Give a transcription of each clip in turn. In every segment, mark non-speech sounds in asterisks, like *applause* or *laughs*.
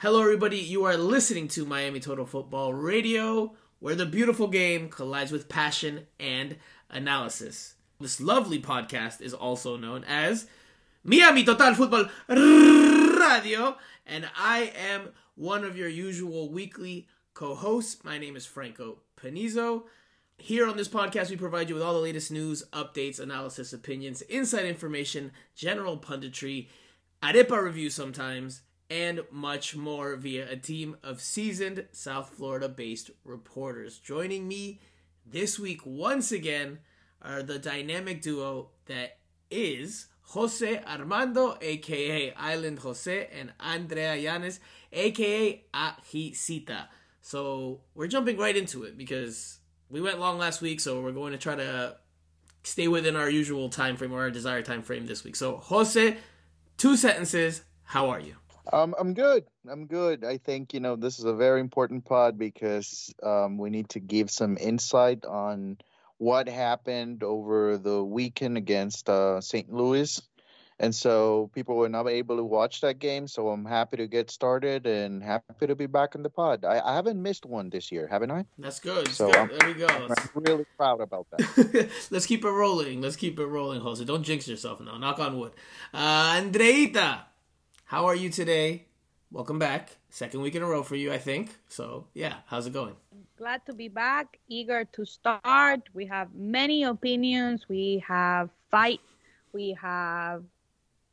Hello, everybody. You are listening to Miami Total Football Radio, where the beautiful game collides with passion and analysis. This lovely podcast is also known as Miami Total Football Radio, and I am one of your usual weekly co hosts. My name is Franco Panizo. Here on this podcast, we provide you with all the latest news, updates, analysis, opinions, inside information, general punditry, arepa review sometimes, and much more via a team of seasoned South Florida based reporters. Joining me this week once again are the dynamic duo that is Jose Armando, aka Island Jose, and Andrea Yanes, aka Ajicita. So we're jumping right into it because we went long last week, so we're going to try to stay within our usual time frame or our desired time frame this week. So Jose, two sentences. How are you? Um, I'm good. I'm good. I think you know this is a very important pod because um, we need to give some insight on what happened over the weekend against uh, St. Louis, and so people were not able to watch that game. So I'm happy to get started and happy to be back in the pod. I, I haven't missed one this year, haven't I? That's good. So good. there we go. I'm really proud about that. *laughs* Let's keep it rolling. Let's keep it rolling, Jose. Don't jinx yourself now. Knock on wood. Uh, Andreita. How are you today? Welcome back. Second week in a row for you, I think. So, yeah, how's it going? Glad to be back. Eager to start. We have many opinions. We have fight. We have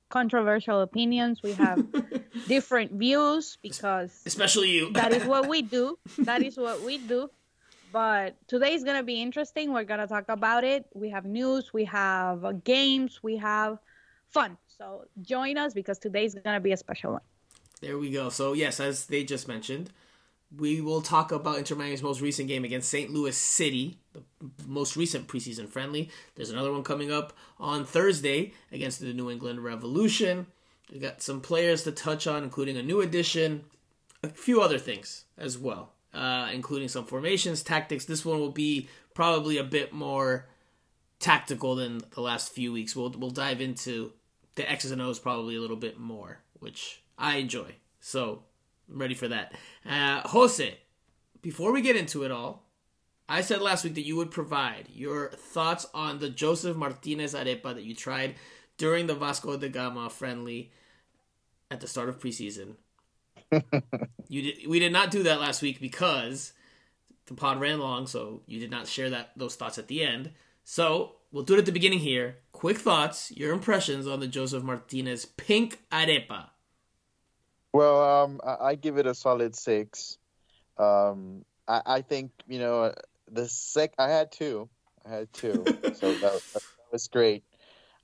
controversial opinions. We have *laughs* different views because especially you. that is what we do. *laughs* That is what we do. But today is gonna be interesting. We're gonna talk about it. We have news. We have games. We have fun. So join us because today is gonna be a special one. There we go. So yes, as they just mentioned, we will talk about Inter Miami's most recent game against St. Louis City, the most recent preseason friendly. There's another one coming up on Thursday against the New England Revolution. We got some players to touch on, including a new addition, a few other things as well, uh, including some formations, tactics. This one will be probably a bit more tactical than the last few weeks. We'll we'll dive into the X's and O's probably a little bit more, which I enjoy. So I'm ready for that. Uh, Jose, before we get into it all, I said last week that you would provide your thoughts on the Josef Martínez arepa that you tried during the Vasco da Gama friendly at the start of preseason. *laughs* you did, we did not do that last week because the pod ran long, so you did not share that those thoughts at the end. So we'll do it at the beginning here. Quick thoughts, your impressions on the Josef Martínez pink arepa. Well, um, I, I give it a solid six. Um, I, I think you know the sec. I had two. I had two, *laughs* so that, that was great.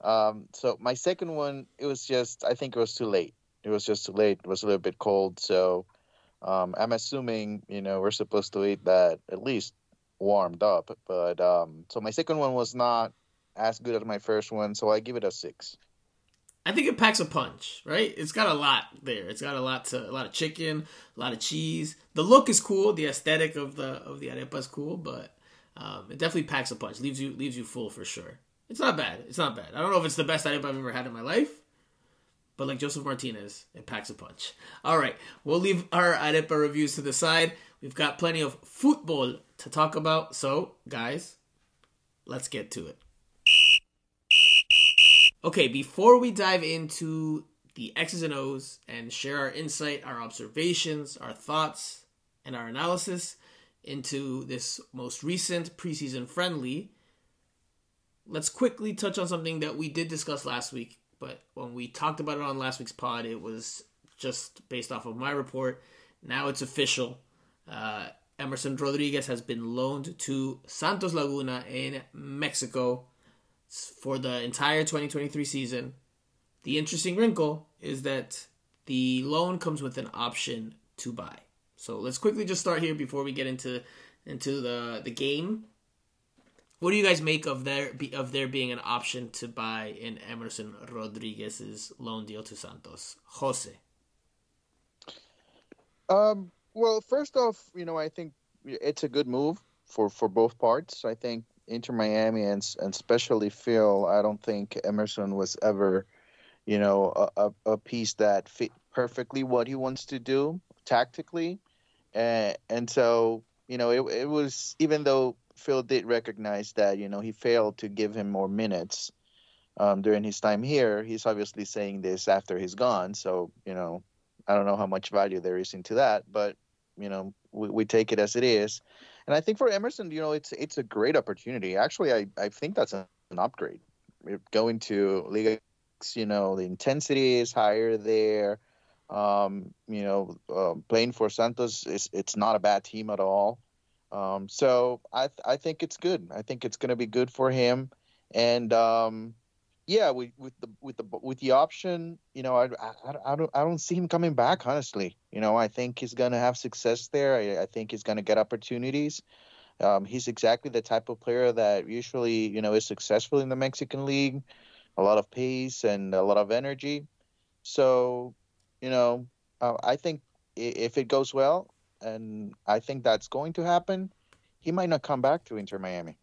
Um, so my second one, it was just I think it was too late. It was just too late. It was a little bit cold, so um, I'm assuming you know we're supposed to eat that at least warmed up. But um, so my second one was not as good as my first one, so I give it a six. I think it packs a punch, right? It's got a lot there. It's got a lot to a lot of chicken, a lot of cheese. The look is cool. The aesthetic of the of the arepa is cool, but um, it definitely packs a punch. leaves you leaves you full for sure. It's not bad. It's not bad. I don't know if it's the best arepa I've ever had in my life, but like Josef Martínez, it packs a punch. All right, we'll leave our arepa reviews to the side. We've got plenty of football to talk about. So, guys, let's get to it. Okay, before we dive into the X's and O's and share our insight, our observations, our thoughts, and our analysis into this most recent preseason friendly, let's quickly touch on something that we did discuss last week. But when we talked about it on last week's pod, it was just based off of my report. Now it's official. Uh, Emerson Rodriguez has been loaned to Santos Laguna in Mexico for the entire 2023 season. The interesting wrinkle is that the loan comes with an option to buy. So let's quickly just start here before we get into into the the game. What do you guys make of there of there being an option to buy in Emerson Rodriguez's loan deal to Santos? Jose. Um. Well, first off, you know, I think it's a good move for for both parts. I think Inter Miami and and especially Phil. I don't think Emerson was ever, you know, a, a, piece that fit perfectly what he wants to do tactically, and and so you know it it was even though Phil did recognize that you know he failed to give him more minutes um, during his time here. He's obviously saying this after he's gone, so you know I don't know how much value there is into that, but you know we, we take it as it is. And I think for Emerson, you know, it's it's a great opportunity. Actually, I, I think that's an upgrade. Going to Liga, you know, the intensity is higher there. Um, you know, uh, playing for Santos is it's not a bad team at all. Um, so I I think it's good. I think it's going to be good for him. And um, yeah, with, with the with the with the option, you know, I, I, I don't I don't see him coming back. Honestly, you know, I think he's gonna have success there. I, I think he's gonna get opportunities. Um, he's exactly the type of player that usually you know is successful in the Mexican League, a lot of pace and a lot of energy. So, you know, uh, I think if it goes well, and I think that's going to happen, he might not come back to Inter Miami.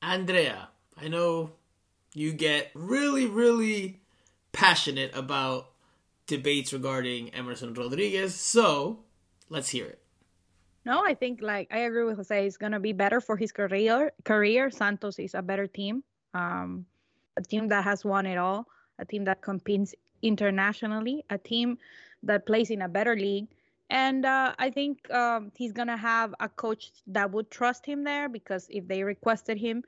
Andrea, I know you get really, really passionate about debates regarding Emerson Rodriguez. So let's hear it. No, I think like I agree with Jose. It's gonna be better for his career. Career Santos is a better team, um, a team that has won it all, a team that competes internationally, a team that plays in a better league, and uh, I think um, he's gonna have a coach that would trust him there because if they requested him,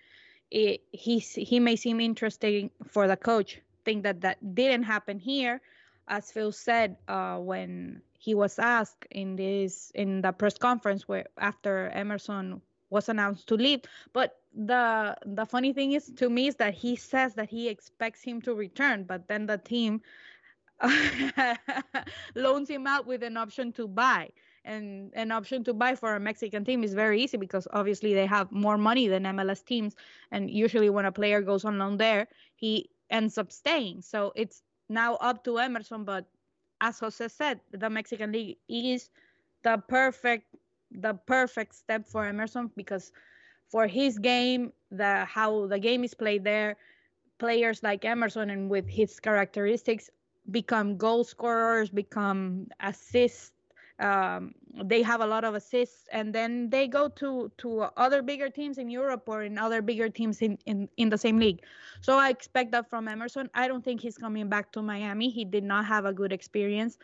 it, he he may seem interesting for the coach. Think that that didn't happen here, as Phil said uh, when he was asked in this in the press conference where after Emerson was announced to leave. But the the funny thing is to me is that he says that he expects him to return, but then the team *laughs* loans him out with an option to buy and an option to buy for a Mexican team is very easy because obviously they have more money than MLS teams, and usually when a player goes on loan there, he ends up staying. So it's now up to Emerson, but as Jose said, the Mexican league is the perfect the perfect step for Emerson because for his game, the how the game is played there, players like Emerson and with his characteristics become goal scorers, become assist um, they have a lot of assists and then they go to to other bigger teams in Europe or in other bigger teams in, in in the same league. So I expect that from Emerson. I don't think he's coming back to Miami. He did not have a good experience.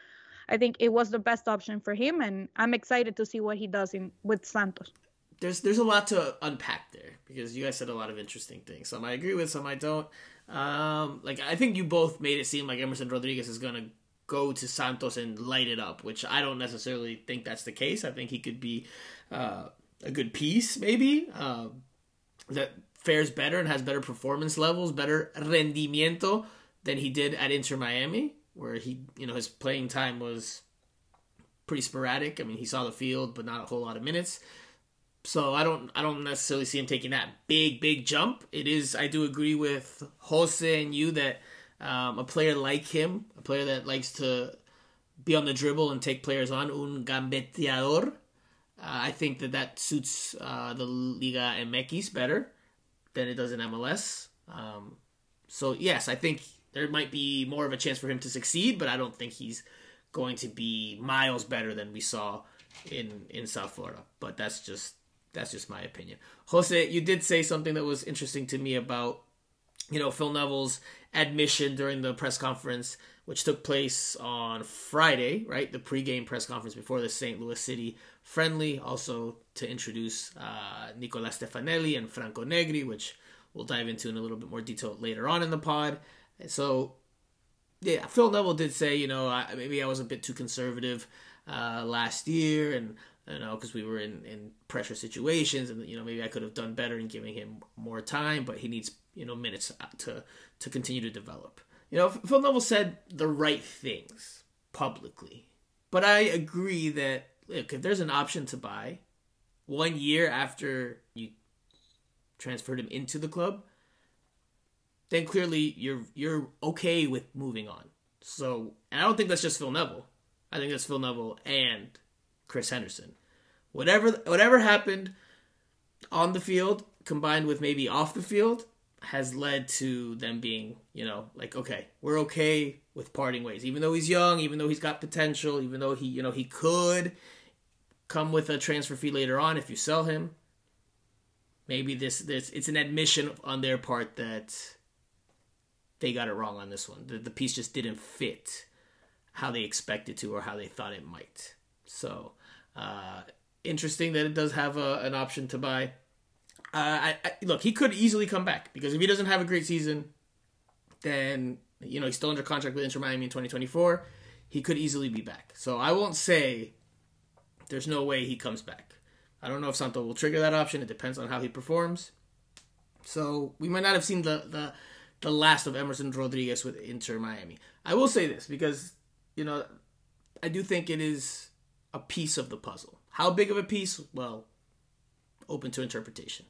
I think it was the best option for him and I'm excited to see what he does in with Santos. There's there's a lot to unpack there because you guys said a lot of interesting things. Some I agree with, some I don't. Um, like I think you both made it seem like Emerson Rodriguez is gonna go to Santos and light it up, which I don't necessarily think that's the case. I think he could be uh, a good piece, maybe, uh, that fares better and has better performance levels, better rendimiento than he did at Inter Miami, where he, you know, his playing time was pretty sporadic. I mean, he saw the field, but not a whole lot of minutes. So I don't, I don't necessarily see him taking that big, big jump. It is, I do agree with Jose and you that um, a player like him, a player that likes to be on the dribble and take players on, un gambeteador. Uh, I think that that suits uh, the Liga MX better than it does in MLS. Um, so yes, I think there might be more of a chance for him to succeed, but I don't think he's going to be miles better than we saw in in South Florida. But that's just that's just my opinion. Jose, you did say something that was interesting to me about you know Phil Neville's admission during the press conference, which took place on Friday, right? The pregame press conference before the St. Louis City friendly, also to introduce uh, Nicola Stefanelli and Franco Negri, which we'll dive into in a little bit more detail later on in the pod. So, yeah, Phil Neville did say, you know, I, maybe I was a bit too conservative uh, last year, and you know, because we were in, in pressure situations, and you know, maybe I could have done better in giving him more time, but he needs you know minutes to to continue to develop. You know, Phil Neville said the right things publicly, but I agree that look, if there's an option to buy one year after you transferred him into the club, then clearly you're you're okay with moving on. So, and I don't think that's just Phil Neville. I think that's Phil Neville and Chris Henderson. Whatever whatever happened on the field combined with maybe off the field has led to them being, you know, like okay, we're okay with parting ways. Even though he's young, even though he's got potential, even though he, you know, he could come with a transfer fee later on if you sell him. Maybe this this it's an admission on their part that they got it wrong on this one. The, the piece just didn't fit how they expected to or how they thought it might. So, uh, interesting that it does have a, an option to buy. Uh, I, I, look, he could easily come back because if he doesn't have a great season, then you know he's still under contract with Inter Miami in 2024. He could easily be back. So I won't say there's no way he comes back. I don't know if Santo will trigger that option. It depends on how he performs. So we might not have seen the the, the last of Emerson Rodriguez with Inter Miami. I will say this because you know I do think it is a piece of the puzzle. How big of a piece? Well, open to interpretation.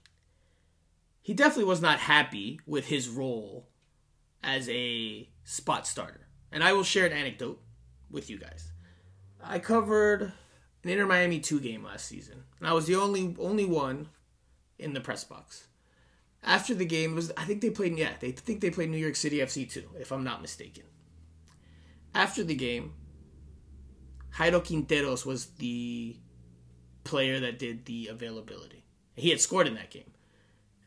He definitely was not happy with his role as a spot starter. And I will share an anecdote with you guys. I covered an Inter Miami 2 game last season, and I was the only only one in the press box. After the game was I think they played yeah, they think they played New York City FC 2 if I'm not mistaken. After the game, Jairo Quinteros was the player that did the availability. He had scored in that game.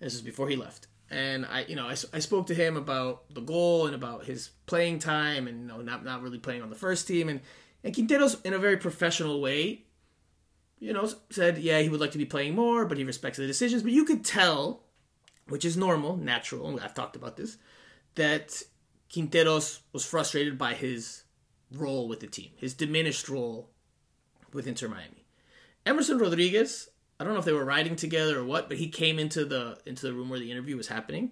This is before he left. And I, you know, I, I spoke to him about the goal and about his playing time and you know, not not really playing on the first team. And and Quinteros, in a very professional way, you know, said, yeah, he would like to be playing more, but he respects the decisions. But you could tell, which is normal, natural, I've talked about this, that Quinteros was frustrated by his role with the team, his diminished role with Inter Miami. Emerson Rodriguez, I don't know if they were riding together or what, but he came into the into the room where the interview was happening,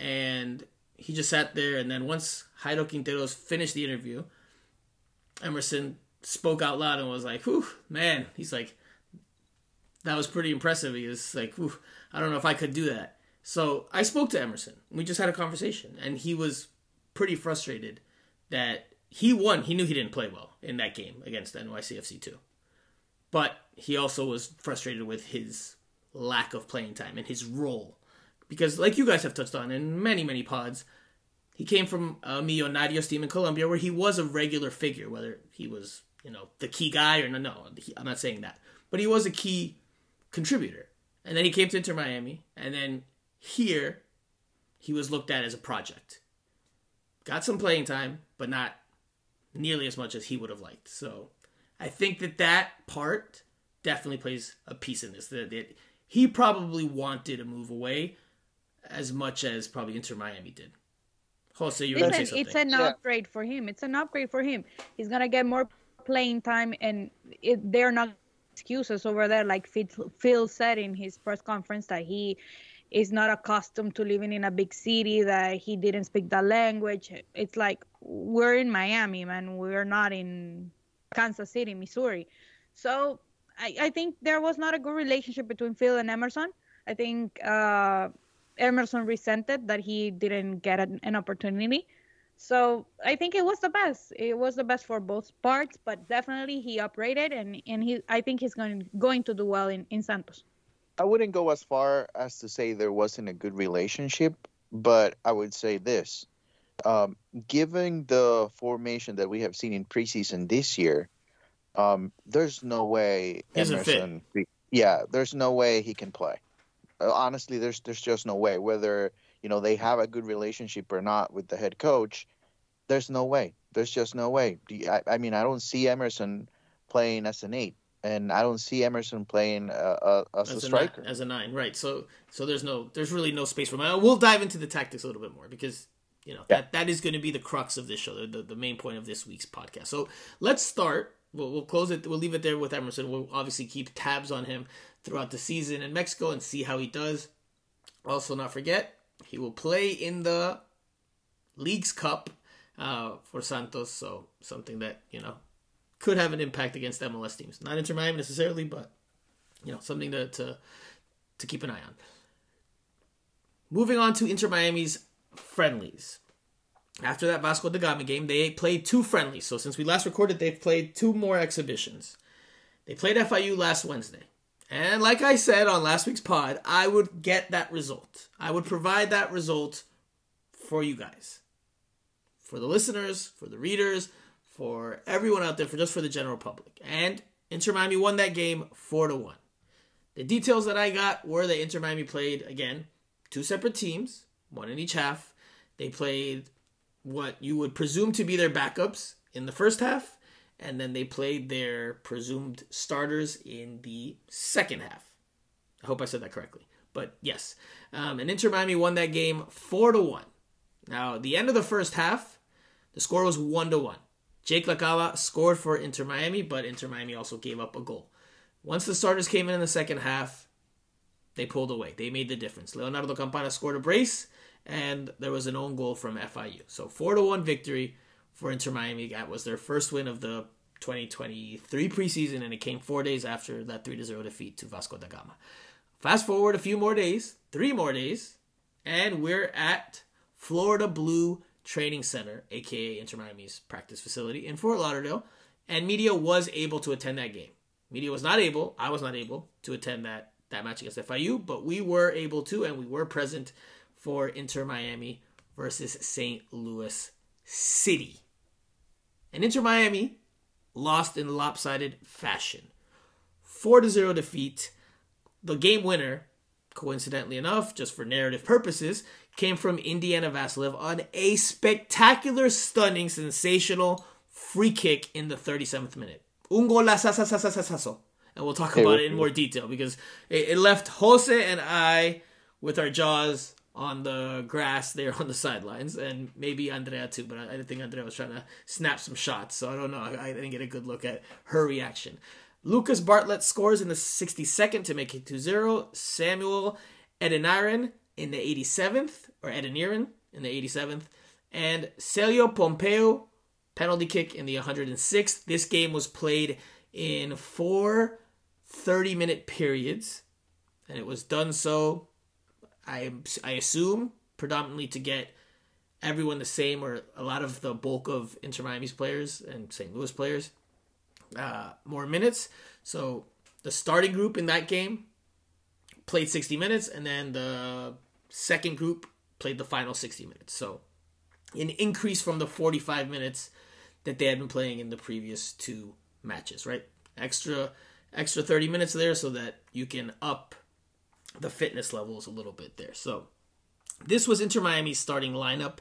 and he just sat there. And then once Jairo Quinteros finished the interview, Emerson spoke out loud and was like, "Whew, man!" He's like, "That was pretty impressive." He was like, Whew, "I don't know if I could do that." So I spoke to Emerson. We just had a conversation, and he was pretty frustrated that he won. He knew he didn't play well in that game against NYCFC two, but he also was frustrated with his lack of playing time and his role, because like you guys have touched on in many many pods, he came from uh, a Millonarios team in Colombia where he was a regular figure, whether he was, you know, the key guy or no, no, I'm not saying that. But he was a key contributor. And then he came to Inter Miami, and then here he was looked at as a project. Got some playing time, but not nearly as much as he would have liked. So I think that that part definitely plays a piece in this. That, that he probably wanted to move away as much as probably Inter Miami did. Jose, you Listen, it's an yeah. upgrade for him. It's an upgrade for him. He's gonna get more playing time, and it, they're not excuses over there. Like Phil said in his press conference that he is not accustomed to living in a big city, that he didn't speak the language. It's like we're in Miami, man. We're not in Kansas City, Missouri. So I, I think there was not a good relationship between Phil and Emerson. I think uh, Emerson resented that he didn't get an, an, opportunity. So I think it was the best. It was the best for both parts, but definitely he upgraded and, and he I think he's going going to do well in, in Santos. I wouldn't go as far as to say there wasn't a good relationship, but I would say this. Um, given the formation that we have seen in preseason this year, um, there's no way Emerson. Yeah, there's no way he can play. Uh, honestly, there's there's just no way. Whether you know they have a good relationship or not with the head coach, there's no way. There's just no way. I, I mean, I don't see Emerson playing as an eight, and I don't see Emerson playing uh, uh, as, as, a striker nine, as a nine. Right. So so there's no there's really no space for him. We'll dive into the tactics a little bit more because you know yeah. that that is going to be the crux of this show, the, the main point of this week's podcast. So let's start. We'll, we'll close it. We'll leave it there with Emerson. We'll obviously keep tabs on him throughout the season in Mexico and see how he does. Also, not forget, he will play in the Leagues Cup uh, for Santos, so something that, you know, could have an impact against MLS teams. Not Inter Miami necessarily, but, you know, something to, to, to keep an eye on. Moving on to Inter Miami's friendlies. After that Vasco da Gama game, they played two friendlies. So since we last recorded, they've played two more exhibitions. They played FIU last Wednesday And like I said on last week's pod, I would get that result. I would provide that result for you guys. For the listeners, for the readers, for everyone out there, for just for the general public. And Inter Miami won that game 4 to 1. The details that I got were that Inter Miami played again two separate teams, one in each half. They played what you would presume to be their backups in the first half, and then they played their presumed starters in the second half. I hope I said that correctly. But yes, um, and Inter Miami won that game four to one. Now, the end of the first half, the score was one to one. Jake Lacava scored for Inter Miami, but Inter Miami also gave up a goal. Once the starters came in in the second half, they pulled away. They made the difference. Leonardo Campana scored a brace, and there was an own goal from FIU. So four to one victory for Inter Miami. That was their first win of the 2023 preseason, and it came four days after that three to zero defeat to Vasco da Gama. Fast forward a few more days, three more days, and we're at Florida Blue Training Center, aka Inter Miami's practice facility in Fort Lauderdale, and media was able to attend that game. Media was not able, I was not able to attend that that match against FIU, but we were able to, and we were present for Inter Miami versus St. Louis City. And Inter Miami lost in lopsided fashion. 4 to 0 defeat. The game winner, coincidentally enough, just for narrative purposes, came from Indiana Vassilev on a spectacular, stunning, sensational free kick in the 37th minute. Un golazo and we'll talk about it in more detail because it left Jose and I with our jaws on the grass there on the sidelines, and maybe Andrea too, but I, I didn't think Andrea was trying to snap some shots, so I don't know. I, I didn't get a good look at her reaction. Lucas Bartlett scores in the 62nd to make it 2 0. Samuel Edeniran in the 87th, or Edeniran in the 87th. And Célio Pompeu, penalty kick in the 106th. This game was played in four 30 minute periods, and it was done so, I, I assume, predominantly to get everyone the same, or a lot of the bulk of Inter Miami's players and St. Louis players uh, more minutes. So the starting group in that game played 60 minutes, and then the second group played the final 60 minutes. So an increase from the 45 minutes that they had been playing in the previous two matches, right? Extra extra 30 minutes there so that you can up the fitness levels a little bit there. So this was Inter Miami's starting lineup.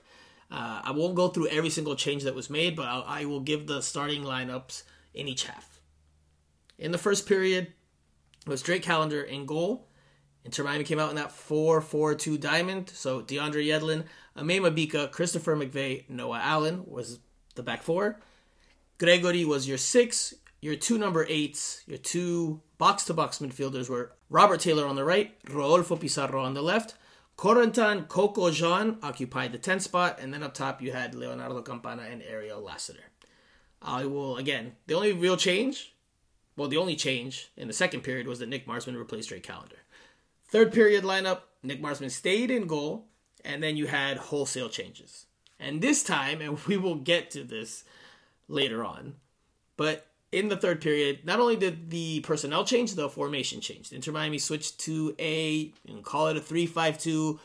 Uh, I won't go through every single change that was made, but I'll, I will give the starting lineups in each half. In the first period, it was Drake Callender in goal. Inter Miami came out in that 4 4 2 diamond. So DeAndre Yedlin, Aimé Mabika, Christopher McVey, Noah Allen was the back four. Gregore was your six your two number eights, your two box to box midfielders were Robert Taylor on the right, Rodolfo Pizarro on the left. Corentin Coco Jean occupied the 10th spot, and then up top you had Leonardo Campana and Ariel Lassiter. I will, again, the only real change, well, the only change in the second period was that Nick Marsman replaced Drake Callender. Third period lineup, Nick Marsman stayed in goal, and then you had wholesale changes. And this time, and *laughs* we will get to this later on, but in the third period, not only did the personnel change, the formation changed. Inter Miami switched to a, call it a 3 5 2.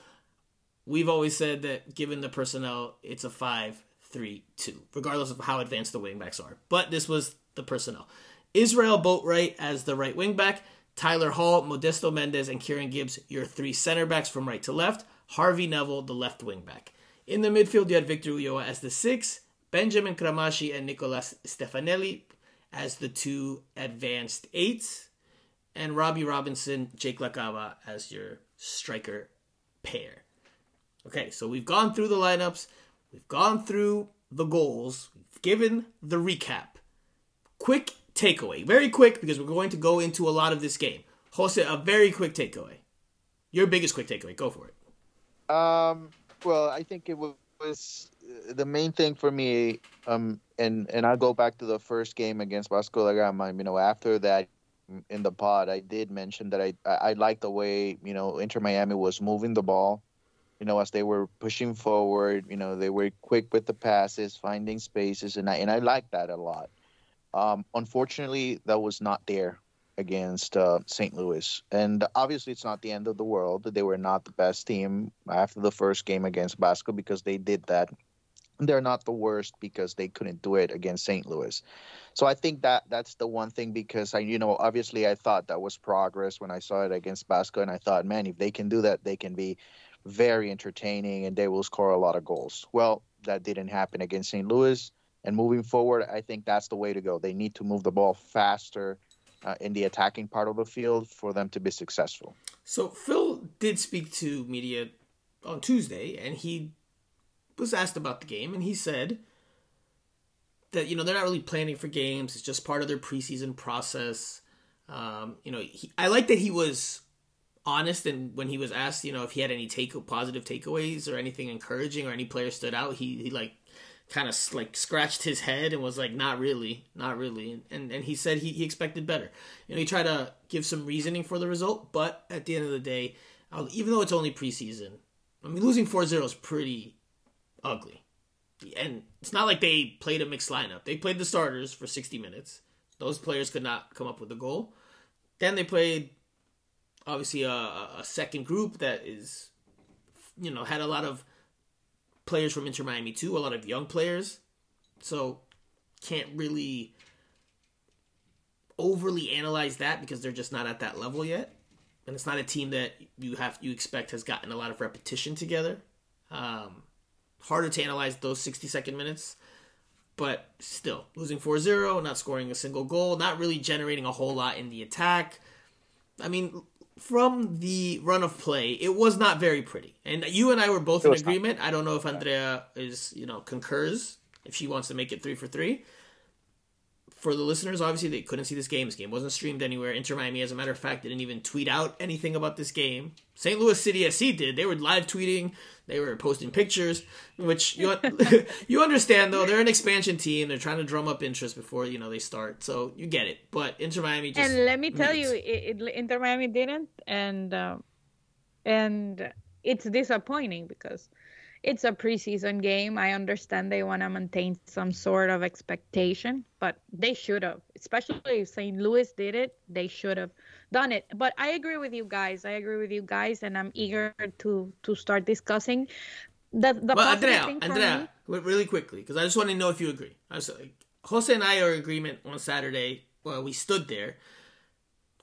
We've always said that given the personnel, it's a 5 3 2, regardless of how advanced the wingbacks are. But this was the personnel. Israel Boatwright as the right wingback, Tyler Hall, Modesto Mendez, and Kieran Gibbs, your three center backs from right to left, Harvey Neville, the left wingback. In the midfield, you had Victor Ulloa as the six, Benjamin Cremaschi and Nicolas Stefanelli as the two advanced eights, and Robbie Robinson, Jake Lacava as your striker pair. Okay, so we've gone through the lineups, we've gone through the goals, we've given the recap. Quick takeaway, very quick because we're going to go into a lot of this game. Jose, a very quick takeaway. Your biggest quick takeaway. Go for it. Um. Well, I think it was the main thing for me, um, and and I'll go back to the first game against Vasco da Gama. You know, after that in the pod, I did mention that I I, I like the way you know Inter Miami was moving the ball. You know, as they were pushing forward, you know, they were quick with the passes, finding spaces, and I and I like that a lot. Um, unfortunately, that was not there against uh, St. Louis. And obviously, it's not the end of the world. They were not the best team after the first game against Vasco because they did that. They're not the worst because they couldn't do it against St. Louis. So I think that that's the one thing because I, you know, obviously I thought that was progress when I saw it against Vasco, and I thought, man, if they can do that, they can be very entertaining and they will score a lot of goals. Well, that didn't happen against St. Louis. And moving forward, I think that's the way to go. They need to move the ball faster uh, in the attacking part of the field for them to be successful. So Phil did speak to media on Tuesday, and he was asked about the game, and he said that you know they're not really planning for games; it's just part of their preseason process. Um, you know, he, I like that he was honest, and when he was asked, you know, if he had any take positive takeaways or anything encouraging or any player stood out, he he like kind of like scratched his head and was like, "Not really, not really," and and he said he, he expected better. You know, he tried to give some reasoning for the result, but at the end of the day, even though it's only preseason, I mean, losing 4-0 is pretty ugly, and it's not like they played a mixed lineup. They played the starters for 60 minutes. Those players could not come up with a goal. Then they played obviously a, a second group that is, you know, had a lot of players from Inter Miami too, a lot of young players. So can't really overly analyze that because they're just not at that level yet. And it's not a team that you have you expect has gotten a lot of repetition together. Um, harder to analyze those 60 second minutes. But still, losing 4 0, not scoring a single goal, not really generating a whole lot in the attack. I mean, from the run of play, it was not very pretty. And you and I were both in agreement. Not. I don't know if Andrea is, you know, concurs if she wants to make it three for three for the listeners, obviously they couldn't see this game. This game wasn't streamed anywhere. Inter Miami, as a matter of fact, didn't even tweet out anything about this game. St. Louis City SC did. They were live tweeting. They were posting pictures, which you *laughs* *laughs* you understand though. They're an expansion team. They're trying to drum up interest before you know they start. So you get it. But Inter Miami just and let me tell you, it, it, Inter Miami didn't, and um, and it's disappointing because it's a preseason game. I understand they want to maintain some sort of expectation, but they should have, especially if St. Louis did it, they should have done it. But I agree with you guys. I agree with you guys, and I'm eager to to start discussing the the well, Andrea, Andrea, me, really quickly, because I just want to know if you agree. I was like, Jose and I are in agreement on Saturday. Well, we stood there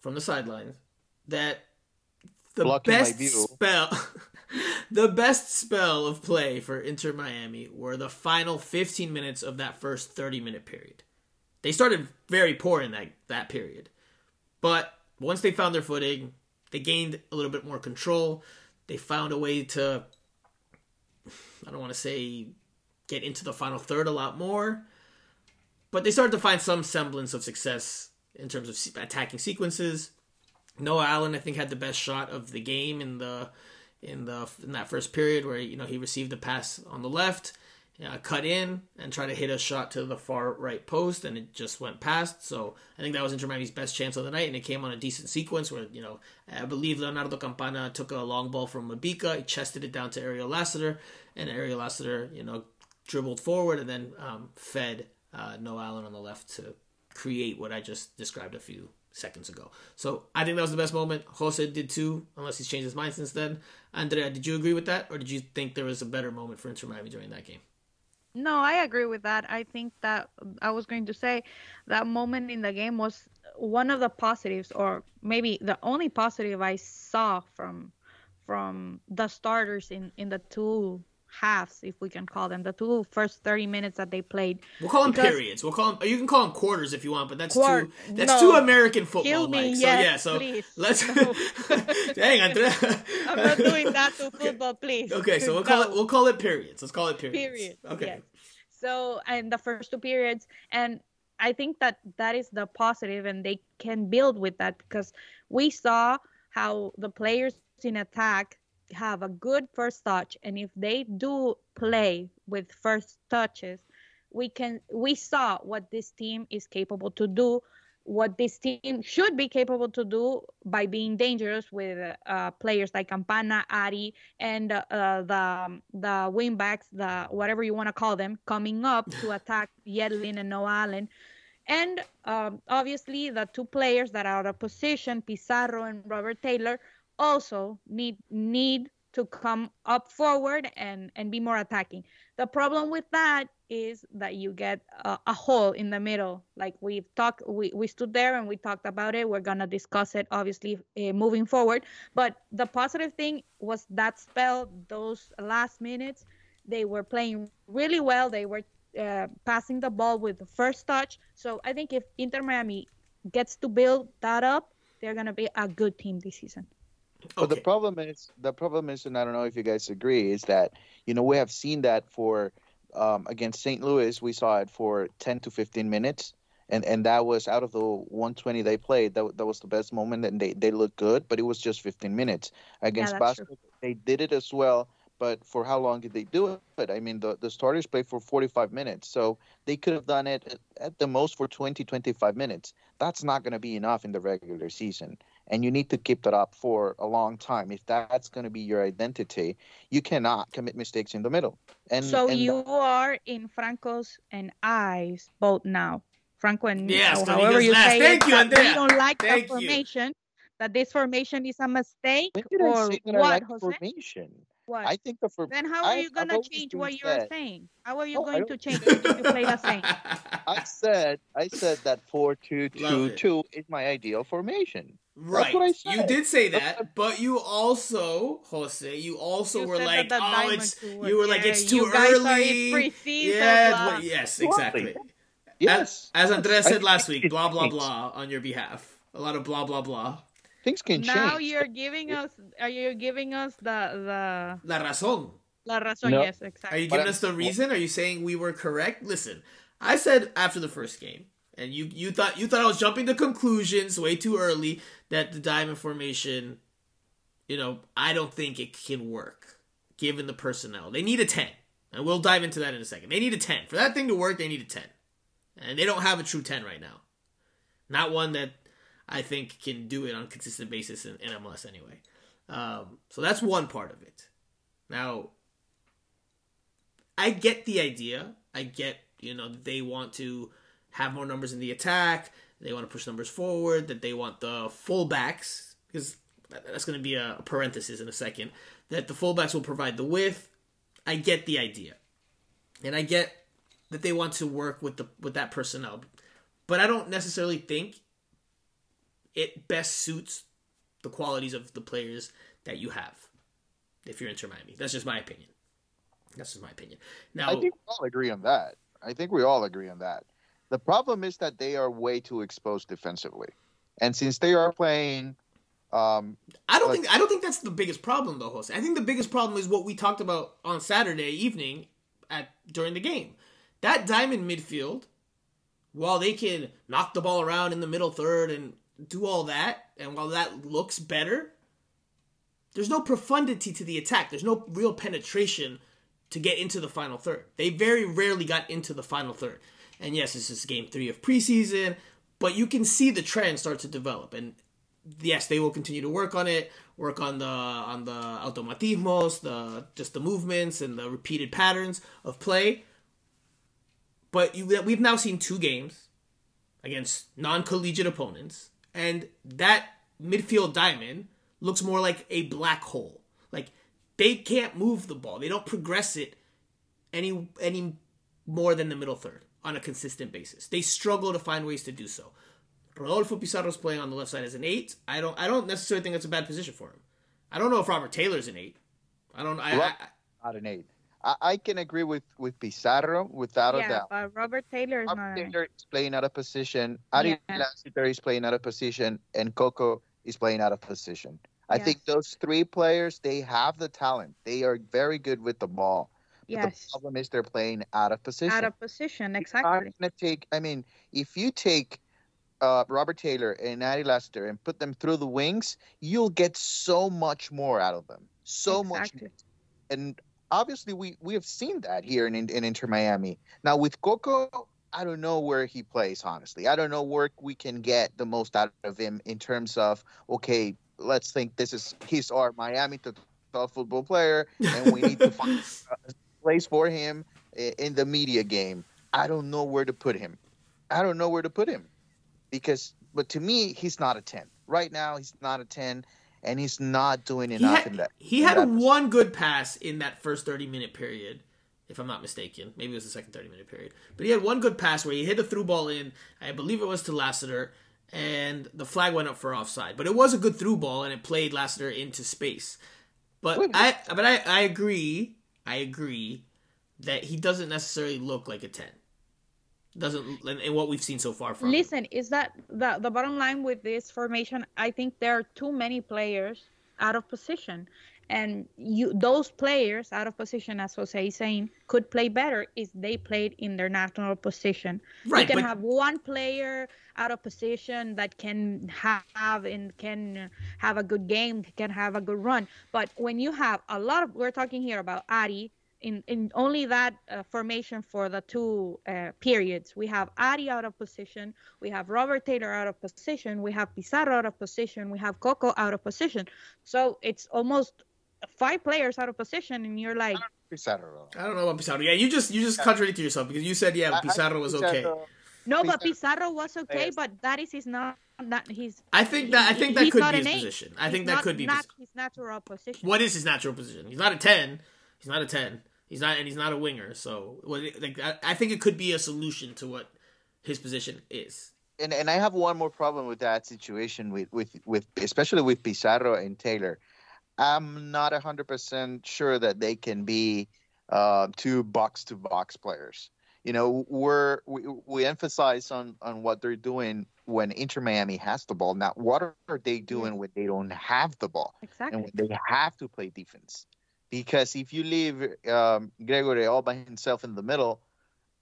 from the sidelines that the best spell. *laughs* the best spell of play for Inter Miami were the final 15 minutes of that first 30 minute period. They started very poor in that, that period. But once they found their footing, they gained a little bit more control. They found a way to, I don't want to say get into the final third a lot more, but they started to find some semblance of success in terms of attacking sequences. Noah Allen, I think, had the best shot of the game in the in the in that first period where you know he received the pass on the left, uh, cut in and tried to hit a shot to the far right post, and it just went past. So I think that was Inter Miami's best chance of the night, and it came on a decent sequence where you know I believe Leonardo Campana took a long ball from Mabika, he chested it down to Ariel Lassiter, and Ariel Lassiter you know dribbled forward and then um, fed uh, Noah Allen on the left to create what I just described a few seconds ago. So I think that was the best moment. Jose did too, unless he's changed his mind since then. Andrea, did you agree with that, or did you think there was a better moment for Inter Miami during that game? No, I agree with that. I think that I was going to say that moment in the game was one of the positives, or maybe the only positive I saw from from the starters in in the two halves, if we can call them, the two first thirty minutes that they played. We'll call them because, periods. We'll call them. You can call them quarters if you want, but that's quart- too. That's no, too American football like. So yeah, so please. let's. No. *laughs* Dang, Andrea. *laughs* I'm not doing that to *laughs* football, please. Okay, so we'll call it. We'll call it periods. Let's call it periods. Periods. Okay. Yes. So and the first two periods, and I think that that is the positive, and they can build with that because we saw how the players in attack have a good first touch and if they do play with first touches we can we saw what this team is capable to do what this team should be capable to do by being dangerous with uh, players like Campana, Ari, and uh, the the wingbacks, the whatever you want to call them, coming up to *laughs* attack Yedlin and Noah Allen. And um, obviously, the two players that are out of position, Pizarro and Robert Taylor, also need need to come up forward and and be more attacking. The problem with that is that you get a, a hole in the middle. Like we've talked, we, we stood there and we talked about it. We're gonna discuss it obviously uh, moving forward. But the positive thing was that spell, those last minutes, they were playing really well. They were uh, passing the ball with the first touch. So I think if Inter Miami gets to build that up, they're gonna be a good team this season. But the problem is, the problem is, and I don't know if you guys agree, is that you know we have seen that for um, against St. Louis, we saw it for 10 to 15 minutes, and and that was out of the 120 they played, that that was the best moment, and they they looked good, but it was just 15 minutes against Yeah, that's true. They did it as well, but for how long did they do it? I mean, the the starters played for 45 minutes, so they could have done it at, at the most for 20, 25 minutes. That's not going to be enough in the regular season and you need to keep that up for a long time. If that's going to be your identity, you cannot commit mistakes in the middle. And so and you are in Franco's and I's boat now. Franco and me. Yes, or Caritas however you last. say Thank it, you, that Andrea. we don't like Thank the you. formation. That this formation is a mistake when did I or say that I what, like Jose? formation? What? I think the for then how are you gonna change what you're said- saying? How are you No, I going to change *laughs* it if you play the same? I said I said that 4 2 2 2 is my ideal formation. Right. what I You did say that, but you also, Jose, you also You were like, that the oh, it's Two were you were like, it's too you guys early. Are yeah, well, yes, Exactly. exactly. Yes, As, as Andres said last week, blah blah blah on your behalf. A lot of blah blah blah. Things can Now change. Now you're giving us. Are you giving us the the... La razón. la razón? No. Yes, exactly. Are you giving I'm- us the reason? Are you saying we were correct? Listen, I said after the first game, and you you thought you thought I was jumping to conclusions way too early that the diamond formation, you know, I don't think it can work given the personnel. They need a ten, and we'll dive into that in a second. They need a ten for that thing to work. They need a ten, and they don't have a true ten right now. Not one that I think can do it on a consistent basis in, in MLS anyway. Um, so that's one part of it. Now, I get the idea. I get, you know, they want to have more numbers in the attack. They want to push numbers forward. That they want the fullbacks, because that's going to be a parenthesis in a second, that the fullbacks will provide the width. I get the idea. And I get that they want to work with the with that personnel. But I don't necessarily think it best suits the qualities of the players that you have if you're Inter Miami. That's just my opinion. That's just my opinion. Now, I think we all agree on that. I think we all agree on that. The problem is that they are way too exposed defensively, and since they are playing, um, I don't like- think I don't think that's the biggest problem though, Jose. I think the biggest problem is what we talked about on Saturday evening at during the game. That diamond midfield, while they can knock the ball around in the middle third and do all that, and while that looks better, there's no profundity to the attack. There's no real penetration to get into the final third. They very rarely got into the final third. And yes, this is game three of preseason, but you can see the trend start to develop. And yes, they will continue to work on it, work on the on the automatismos, the just the movements and the repeated patterns of play. But you, we've now seen two games against non-collegiate opponents, and that midfield diamond looks more like a black hole. Like they can't move the ball; they don't progress it any any more than the middle third on a consistent basis. They struggle to find ways to do so. Rodolfo Pizarro's playing on the left side as an eight. I don't I don't necessarily think that's a bad position for him. I don't know if Robert Taylor's an eight. I don't I, I, Right. not an eight. I, I can agree with with Pizarro without a yeah, doubt. but Robert Taylor is Robert not. Taylor is playing out of position. Ari Yeah. Lassiter is playing out of position, and Coco is playing out of position. I Yes. think those three players they have the talent. They are very good with the ball. Yes, the problem is they're playing out of position. out of position. I'm Exactly. gonna take. I mean, if you take uh, Robert Taylor and Ari Lassiter and put them through the wings, you'll get so much more out of them. So much Exactly. and obviously we we have seen that here in in Inter Miami. Now with Coco, I don't know where he plays. Honestly, I don't know where we can get the most out of him in terms of okay, let's think this is he's our Miami to football player, and we need to find *laughs* place for him in the media game. I don't know where to put him. I don't know where to put him because, but to me, he's not a 10. Right now, he's not a 10, and he's not doing He enough had, in that. he had that one good pass in that first 30 minute period, if I'm not mistaken. Maybe it was the second 30 minute period. But he had one good pass where he hit a through ball in, I believe it was to Lassiter, and the flag went up for offside. But it was a good through ball, and it played Lassiter into space. But I, but I, I agree, I agree that he doesn't necessarily look like a 10. Doesn't, in what we've seen so far from him. Listen, is that the the bottom line with this formation? I think there are too many players out of position, and you those players out of position, as Jose is saying, could play better if they played in their natural position. Right, you can but- have one player out of position that can have and can have a good game, can have a good run. But when you have a lot of, we're talking here about Ari. In, in only that uh, formation for the two uh, periods, we have Ari out of position, we have Robert Taylor out of position, we have Pizarro out of position, we have Coco out of position. So it's almost five players out of position, and you're like, Pizarro. I don't know about Pizarro. Yeah, you just you just contradicted yourself because you said yeah, I- I Pizarro was okay. Pizarro- no, but Pizarro- Pizarro was okay, Yes. but that is his not not his. I think that I think that could not be his eight. position. I He's think that not- could be not his, his natural position. what is his natural position. He's not a ten. He's not a ten. He's not, and he's not a winger. So, what, like, I, I think it could be a solution to what his position is. and and I have one more problem with that situation with with with especially with Pizarro and Taylor. I'm not hundred percent sure that they can be uh, two box to box players. You know, we're we, we emphasize on on what they're doing when Inter Miami has the ball. Now, what are they doing when they don't have the ball exactly. and when they have to play defense? Because if you leave um, Gregore all by himself in the middle,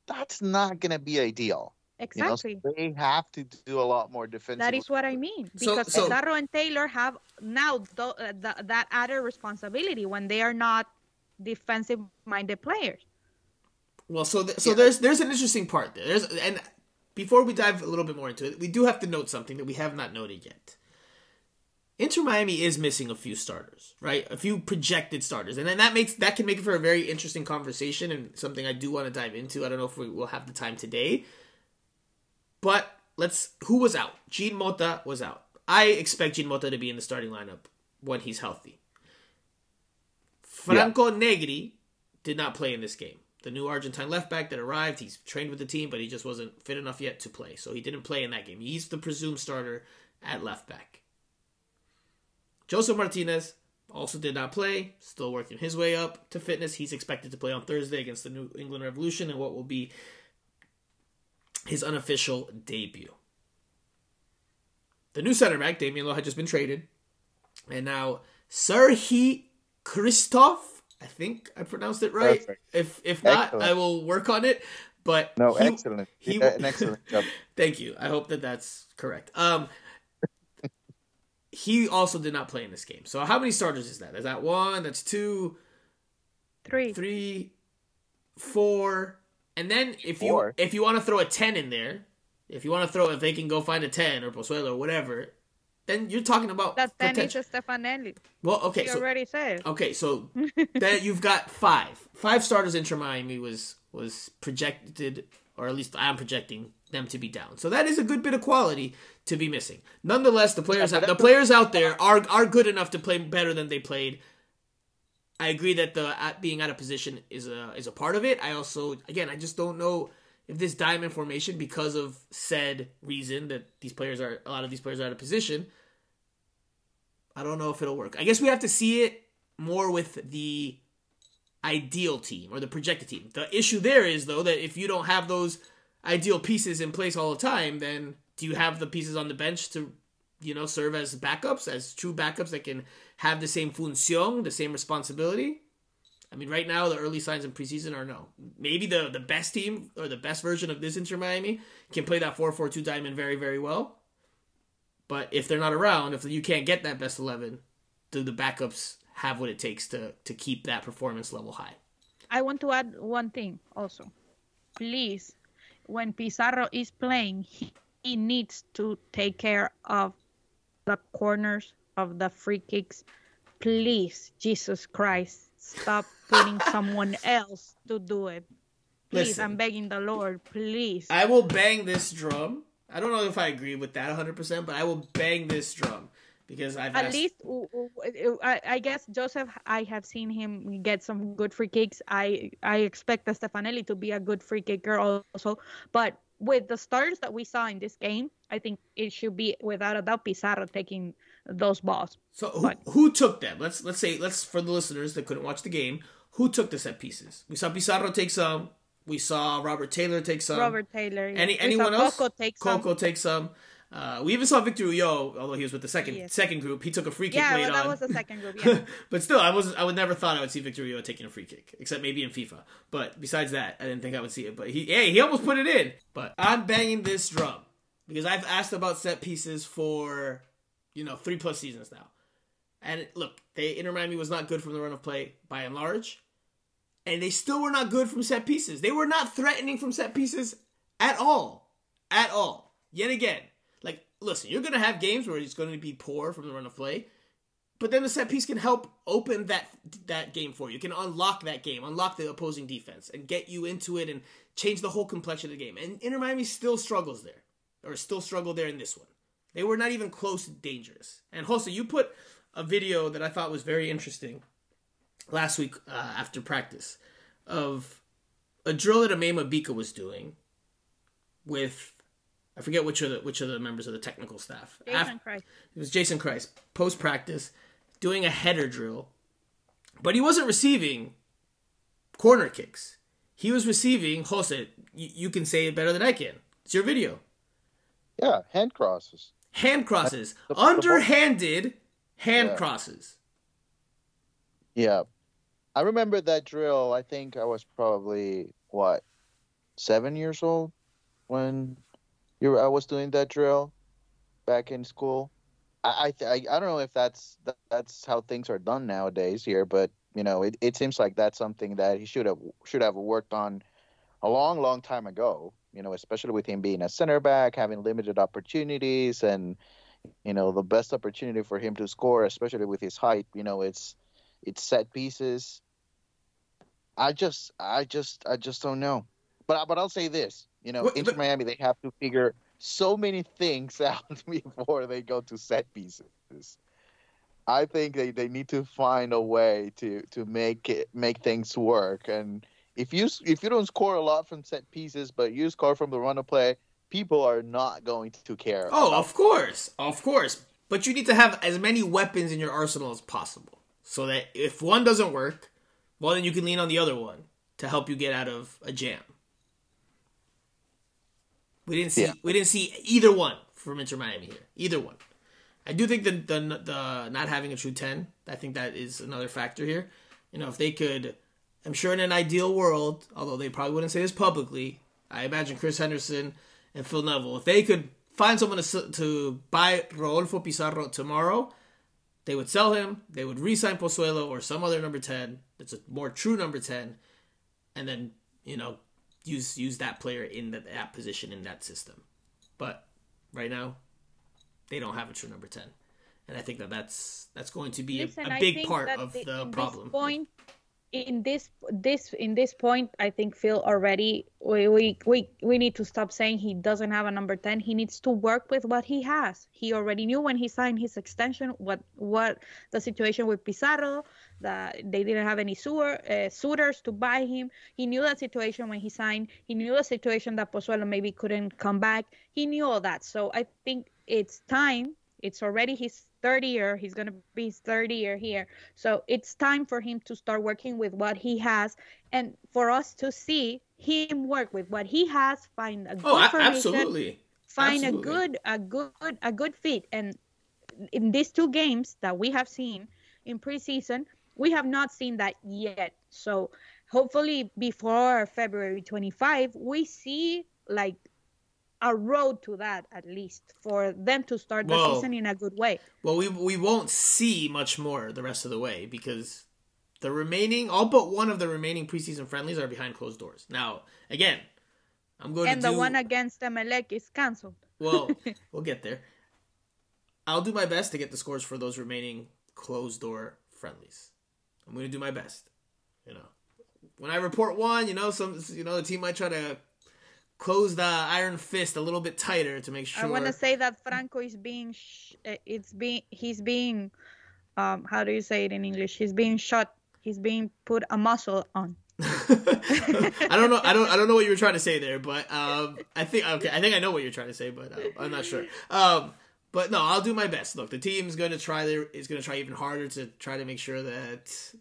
that's not going to be ideal. You know, so Exactly. they have to do a lot more defensive. That is what I mean. Because so- Pizarro and Taylor have now th- uh, th- that added responsibility when they are not defensive minded players. Well, so th- so Yeah. there's there's an interesting part there. There's and before we dive a little bit more into it, we do have to note something that we have not noted yet. Inter Miami is missing a few starters, right? A few projected starters, and then that makes that can make for a very interesting conversation and something I do want to dive into. I don't know if we will have the time today, but let's. Who was out? Jean Mota was out. I expect Jean Mota to be in the starting lineup when he's healthy. Franco Negri did not play in this game. The new Argentine left back that arrived, he's trained with the team, but he just wasn't fit enough yet to play. So he didn't play in that game. He's the presumed starter at left back. Josef Martínez also did not play, still working his way up to fitness. He's expected to play on Thursday against the New England Revolution and what will be his unofficial debut. The new center back, Damion Lowe, had just been traded. And now Serhiy Kryvtsov, I think I pronounced it right. Perfect. If if not, Excellent. I will work on it. But No, he- excellent. he- Yeah, an excellent job. *laughs* Thank you. I hope that that's correct. Um, he also did not play in this game. So how many starters is that? Is that one? That's two, Three. three, four, and then if you Four. if you want to throw a ten in there, if you want to throw if they can go find a ten or Pozuelo or whatever, then you're talking about That then potential. is Stefanelli. Well, okay, He so already said. Okay, so *laughs* then you've got five. Five starters Inter Miami was was projected, or at least I'm projecting them to be down. So that is a good bit of quality to be missing. Nonetheless, the players Yeah, the players out there are are good enough to play better than they played. I agree that the at being out of position is a is a part of it. I also again I just don't know if this diamond formation because of said reason that these players are a lot of these players are out of position. I don't know if it'll work. I guess we have to see it more with the ideal team or the projected team. The issue there is though that if you don't have those ideal pieces in place all the time, then do you have the pieces on the bench to you know serve as backups, as true backups that can have the same función, the same responsibility? I mean, right now the early signs in preseason are no. Maybe the the best team or the best version of this Inter Miami can play that 4-4-2 diamond very very well. But if they're not around, if you can't get that best 11, do the backups have what it takes to to keep that performance level high? I want to add one thing also. Please, when Pizarro is playing, he, he needs to take care of the corners of the free kicks. Please, Jesus Christ, stop putting *laughs* someone else to do it. Please, Listen. I'm begging the Lord, please. I will bang this drum. I don't know if I agree with that 100%, but I will bang this drum because I've At asked, least, I, I guess Joseph. I have seen him get some good free kicks. I I expect Stefanelli to be a good free kicker also. But with the starters that we saw in this game, I think it should be without a doubt Pizarro taking those balls. So who, But- who took them? Let's let's say let's for the listeners that couldn't watch the game, who took the set pieces? We saw Pizarro take some. We saw Robert Taylor take some. Robert Taylor. Um, Any we anyone else? Coco take some. Coco takes some. Uh, we even saw Victor Ulloa, although he was with the second Yes. second group. He took a free kick Yeah, late well, that on. was the second group. Yeah. *laughs* but still, I was I would never thought I would see Victor Ulloa taking a free kick, except maybe in FIFA. But besides that, I didn't think I would see it. But he, hey, he almost put it in. But I'm banging this drum because I've asked about set pieces for, you know, three plus seasons now. And look, they Inter Miami was not good from the run of play by and large, and they still were not good from set pieces. They were not threatening from set pieces at all, at all. Yet again, like listen, you're gonna have games where it's going to be poor from the run of play, but then the set piece can help open that that game for you. Can unlock that game, unlock the opposing defense, and get you into it and change the whole complexion of the game. And Inter Miami still struggles there, or still struggled there in this one. They were not even close to dangerous. And Jose, you put a video that I thought was very interesting last week uh, after practice of a drill that Aimé Mabika was doing with I forget which of the which of the members of the technical staff. Af- Jason Kreis. it was Jason Kreis post practice doing a header drill, but he wasn't receiving corner kicks. He was receiving Jose. You, you can say it better than I can. It's your video. Yeah, hand crosses. Hand crosses, the- the- underhanded hand Yeah. crosses. Yeah. I remember that drill. I think I was probably what seven years old when you were, I was doing that drill back in school. I I, th- I I don't know if that's that, that's how things are done nowadays here, but you know it, it seems like that's something that he should have should have worked on a long long time ago. You know, especially with him being a center back, having limited opportunities, and you know the best opportunity for him to score, especially with his height. You know, it's it's set pieces. I just, I just, I just don't know. But but I'll say this, you know, What- Inter but- Miami they have to figure so many things *laughs* out before they go to set pieces. I think they, they need to find a way to to make it make things work. And if you if you don't score a lot from set pieces, but you score from the run of play, people are not going to care. Oh, of course, of course. But you need to have as many weapons in your arsenal as possible, so that if one doesn't work, well, then you can lean on the other one to help you get out of a jam. We didn't see Yeah. we didn't see either one from Inter Miami here. Either one. I do think the, the the not having a true ten. I think that is another factor here. You know, if they could, I'm sure in an ideal world, although they probably wouldn't say this publicly, I imagine Chris Henderson and Phil Neville, if they could find someone to to buy Rodolfo Pizarro tomorrow, they would sell him. They would re-sign Pozuelo or some other number ten that's a more true number ten, and then you know use use that player in that, that position in that system. But right now, they don't have a true number ten, and I think that that's that's going to be a- Listen, a, I big part of the- the problem. Point, in this this in this point, I think Phil already we, we we we need to stop saying he doesn't have a number ten. He needs to work with what he has. He already knew when he signed his extension what what the situation with Pizarro that they didn't have any sewer, uh, suitors to buy him. He knew that situation when he signed. He knew the situation that Pozuelo maybe couldn't come back. He knew all that. So I think it's time. It's already his third year. He's gonna be his third year here. So it's time for him to start working with what he has, and for us to see him work with what he has, find a oh, good Oh, a- formation, absolutely. find Absolutely. a good a good a good fit and in these two games that we have seen in preseason we have not seen that yet so hopefully before february 25 we see like a road to that at least for them to start the Well, season in a good way Well, we we won't see much more the rest of the way because the remaining, all but one of the remaining preseason friendlies are behind closed doors. Now, again, I'm going and to the do one against Emelec is canceled well. *laughs* we'll get there. I'll do my best to get the scores for those remaining closed door friendlies. I'm going to do my best. You know, when I report one, you know, some you know the team might try to close the iron fist a little bit tighter to make sure. I want to say that Franco is being, sh- uh, it's being, he's being, um, how do you say it in English? He's being shot. He's being put a muscle on. *laughs* I don't know. I don't. I don't know what you were trying to say there, but um, I think okay. I think I know what you're trying to say, but uh, I'm not sure. Um, but no, I'll do my best. Look, the team's going to try. Their, is going to try even harder to try to make sure that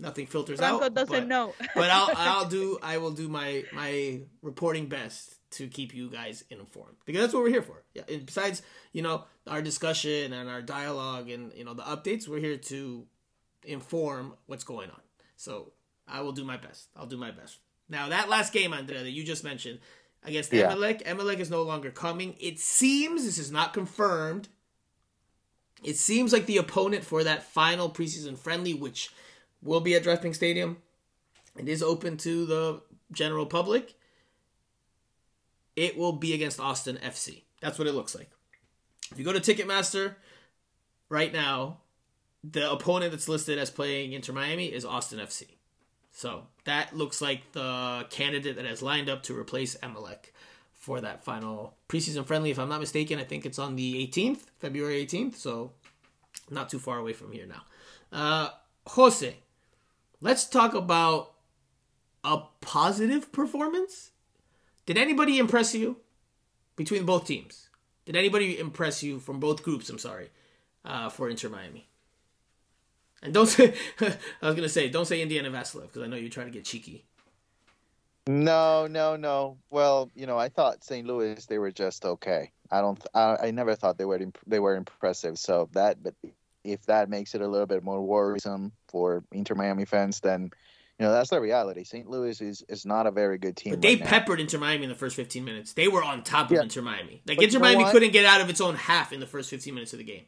nothing filters Franco out. doesn't but, know. *laughs* but I'll *laughs* I'll do I will do my my reporting best to keep you guys informed because that's what we're here for. Yeah. And besides, you know, our discussion and our dialogue and you know the updates, we're here to inform what's going on. So I will do my best. I'll do my best. Now that last game, Andrea, that you just mentioned against Yeah. Emelec, Emelec is no longer coming. It seems this is not confirmed. It seems like the opponent for that final preseason friendly, which will be at DRV PNK Stadium, it is open to the general public. It will be against Austin FC. That's what it looks like. If you go to Ticketmaster right now, the opponent that's listed as playing Inter Miami is Austin FC. So that looks like the candidate that has lined up to replace Emelec for that final preseason friendly. If I'm not mistaken, I think it's on the 18th, February 18th. So not too far away from here now. Uh, Jose, let's talk about a positive performance. Did anybody impress you between both teams? Did anybody impress you from both groups? I'm sorry, uh, for Inter Miami. And don't *laughs* say, I was gonna say, don't say Indiana Vassilev because I know you're trying to get cheeky. No, no, no. Well, you know, I thought St. Louis they were just okay. I don't. I, I never thought they were imp- they were impressive. So that, but if that makes it a little bit more worrisome for Inter Miami fans, then you know that's the reality. St. Louis is is not a very good team. But they right now. peppered Inter Miami in the first 15 minutes. They were on top of Yeah. Inter Miami. Like But Inter you know Miami couldn't get out of its own half in the first 15 minutes of the game.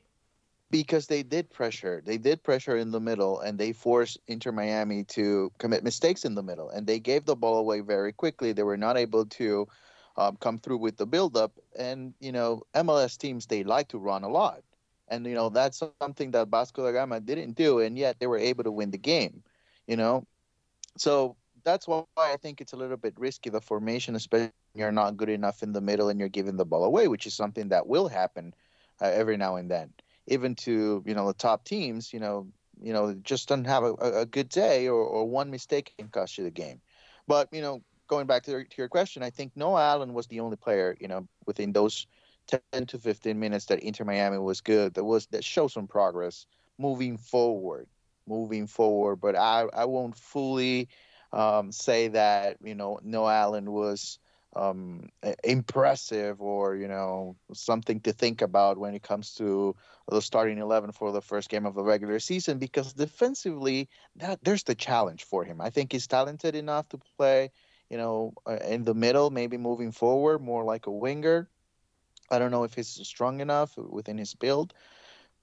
because they did pressure. They did pressure in the middle, and they forced Inter Miami to commit mistakes in the middle, and they gave the ball away very quickly. They were not able to um, come through with the buildup, and you know MLS teams they like to run a lot, and you know that's something that Vasco da Gama didn't do, and yet they were able to win the game. You know, so that's why I think it's a little bit risky the formation, especially you're not good enough in the middle and you're giving the ball away, which is something that will happen uh, every now and then even to you know the top teams, you know, you know, just don't have a, a good day or, or one mistake can cost you the game. But you know, going back to, your- to your question, I think Noah Allen was the only player, you know, within those ten to fifteen minutes that Inter Miami was good. That was that showed some progress moving forward, moving forward. But I I won't fully um, say that you know Noah Allen was um, impressive or you know something to think about when it comes to the starting 11 for the first game of the regular season because defensively that there's the challenge for him i think he's talented enough to play you know uh, in the middle maybe moving forward more like a winger i don't know if he's strong enough within his build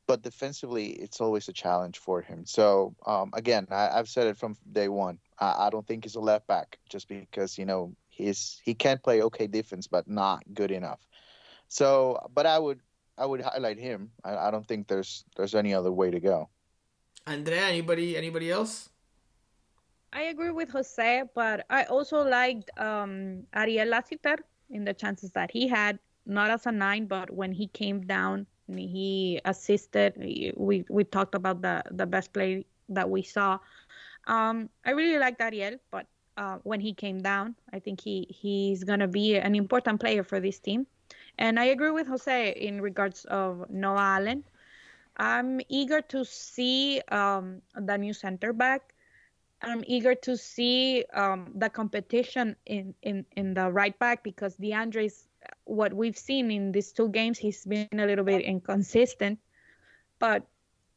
but defensively it's always a challenge for him. So um, again I, i've said it from day one. I, I don't think he's a left back just because you know he's he can play okay defense but not good enough. So but i would i would highlight him. I, I don't think there's there's any other way to go. Andrea, anybody anybody else? I agree with Jose, but I also liked um, Ariel Lassiter in the chances that he had, not as a nine, but when he came down he assisted. We we talked about the the best play that we saw. Um, I really liked Ariel, but uh, when he came down, I think he he's gonna be an important player for this team. And I agree with Jose in regards of Noah Allen. I'm eager to see um, the new center back. I'm eager to see um, the competition in, in, in the right back because DeAndre's what we've seen in these two games, he's been a little bit inconsistent. But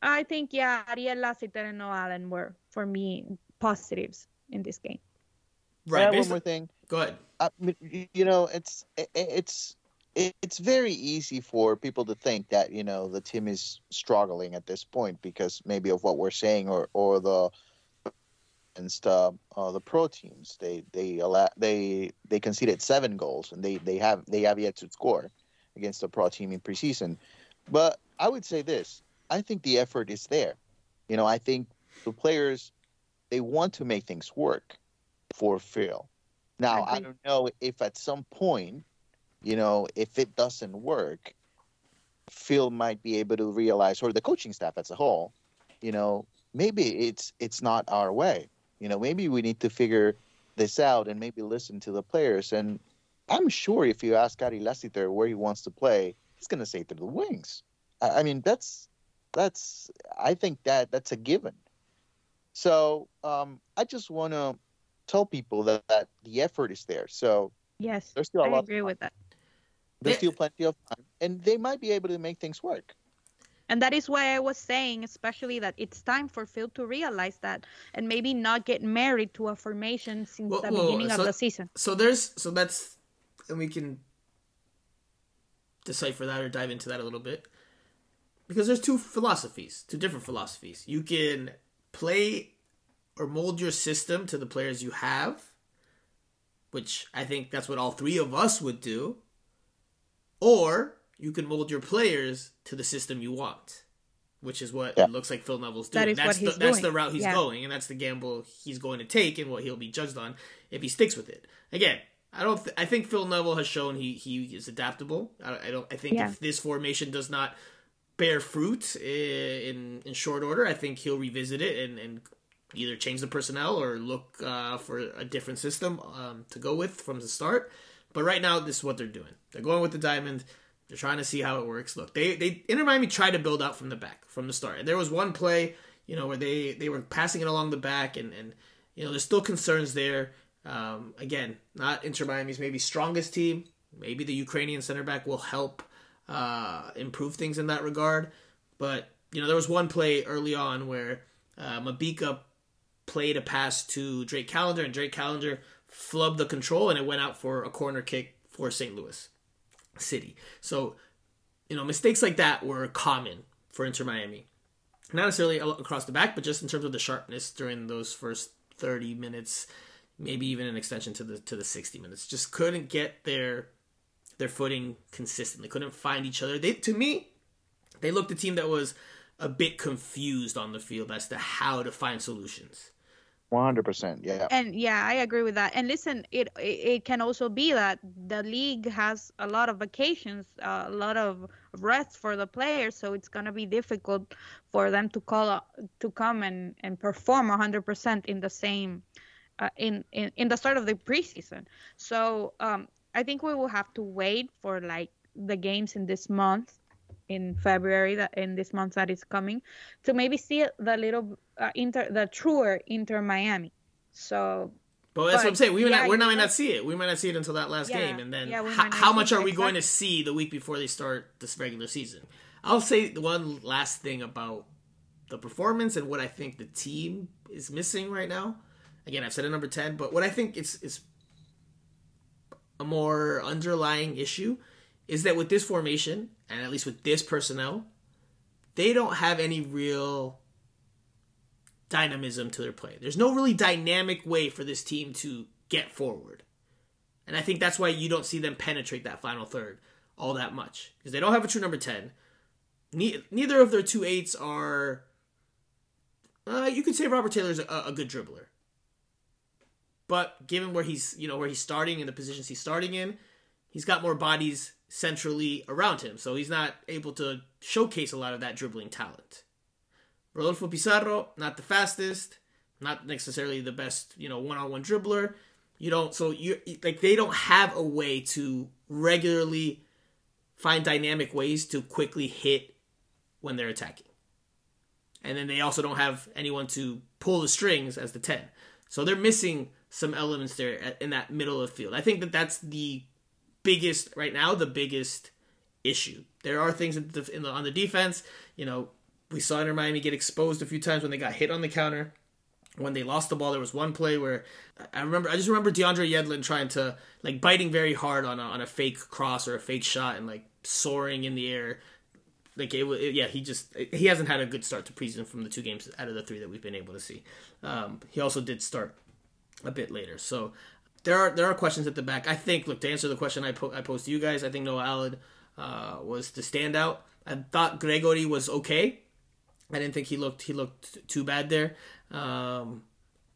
I think, yeah, Ariel Lassiter and Noah Allen were, for me, positives in this game. Right. Yeah, one more thing Go ahead. I mean, you know, it's it, it's it's very easy for people to think that you know the team is struggling at this point because maybe of what we're saying or or the against uh, uh, the pro teams they they allow, they they conceded seven goals and they they have they have yet to score against the pro team in preseason but i would say this i think the effort is there you know i think the players they want to make things work for Phil. Now I, I don't know if at some point, you know, if it doesn't work, Phil might be able to realize, or the coaching staff as a whole, you know, maybe it's it's not our way. You know, maybe we need to figure this out and maybe listen to the players. And I'm sure if you ask Ari Lassiter where he wants to play, he's going to say through the wings. I, I mean, that's that's I think that that's a given. So um, I just want to tell people that, that the effort is there. So yes, there's still a I lot agree with that. There's still plenty of time, and they might be able to make things work. And that is why I was saying, especially that it's time for Phil to realize that and maybe not get married to a formation since well, the well, beginning so, of the season. So there's so that's and we can decipher that or dive into that a little bit. Because there's two philosophies, two different philosophies. You can play or mold your system to the players you have, which I think that's what all three of us would do. Or you can mold your players to the system you want, which is what yeah. it looks like Phil Neville's doing. That is that's what he's the, doing. That's the route he's yeah. going, and that's the gamble he's going to take, and what he'll be judged on if he sticks with it. Again, I don't. Th- I think Phil Neville has shown he he is adaptable. I, I don't. I think yeah. if this formation does not bear fruit in in short order, I think he'll revisit it and and either change the personnel or look uh, for a different system um, to go with from the start. But right now, this is what they're doing. They're going with the diamond. They're trying to see how it works. Look, they they Inter Miami tried to build out from the back from the start. And there was one play, you know, where they they were passing it along the back, and and you know there's still concerns there. Um, again, not Inter Miami's maybe strongest team. Maybe the Ukrainian center back will help uh, improve things in that regard. But you know there was one play early on where uh, Mabika played a pass to Drake Callender, and Drake Callender flubbed the control, and it went out for a corner kick for St. Louis city. So, you know, mistakes like that were common for Inter Miami. Not necessarily across the back, but just in terms of the sharpness during those first 30 minutes, maybe even an extension to the to the 60 minutes. Just couldn't get their their footing consistently. Couldn't find each other. They to me, they looked a team that was a bit confused on the field as to how to find solutions. One hundred percent, yeah. And yeah, I agree with that. And listen, it, it, can also be that the league has a lot of vacations, uh, a lot of rest for the players, so it's gonna be difficult for them to call to come and and perform hundred percent in the same uh, in, in in the start of the preseason. So um, I think we will have to wait for like the games in this month in February that in this month that is coming to maybe see the little uh, inter the truer Inter Miami. So. But that's but, what I'm saying. We yeah, might, we might not see it. We might not see it until that last yeah, game, and then yeah, how, how much are we exactly. going to see the week before they start this regular season? I'll say one last thing about the performance and what I think the team is missing right now. Again, I've said it number ten, but what I think is is a more underlying issue is that with this formation, and at least with this personnel, they don't have any real dynamism to their play. There's no really dynamic way for this team to get forward. And I think that's why you don't see them penetrate that final third all that much. Because they don't have a true number 10. Ne- neither of their two eights are. Uh, you could say Robert Taylor's a, a good dribbler. But given where he's, you know, where he's starting and the positions he's starting in, he's got more bodies centrally around him, so he's not able to showcase a lot of that dribbling talent. Rodolfo Pizarro, not the fastest, not necessarily the best, you know, one-on-one dribbler. You don't so you like they don't have a way to regularly find dynamic ways to quickly hit when they're attacking. And then they also don't have anyone to pull the strings as the 10. So they're missing some elements there in that middle of field. I think that that's the biggest right now the biggest issue. There are things in the, in the, on the defense. You know, we saw Inter Miami get exposed a few times when they got hit on the counter. When they lost the ball, there was one play where I remember. I just remember DeAndre Yedlin trying to like biting very hard on a, on a fake cross or a fake shot and like soaring in the air. Like it, it yeah, he just he hasn't had a good start to preseason from the two games out of the three that we've been able to see. Um, he also did start a bit later, so there are there are questions at the back. I think look to answer the question I po- I posed to you guys. I think Noah Allen uh, was the standout. I thought Gregore was okay. I didn't think he looked he looked too bad there. Um,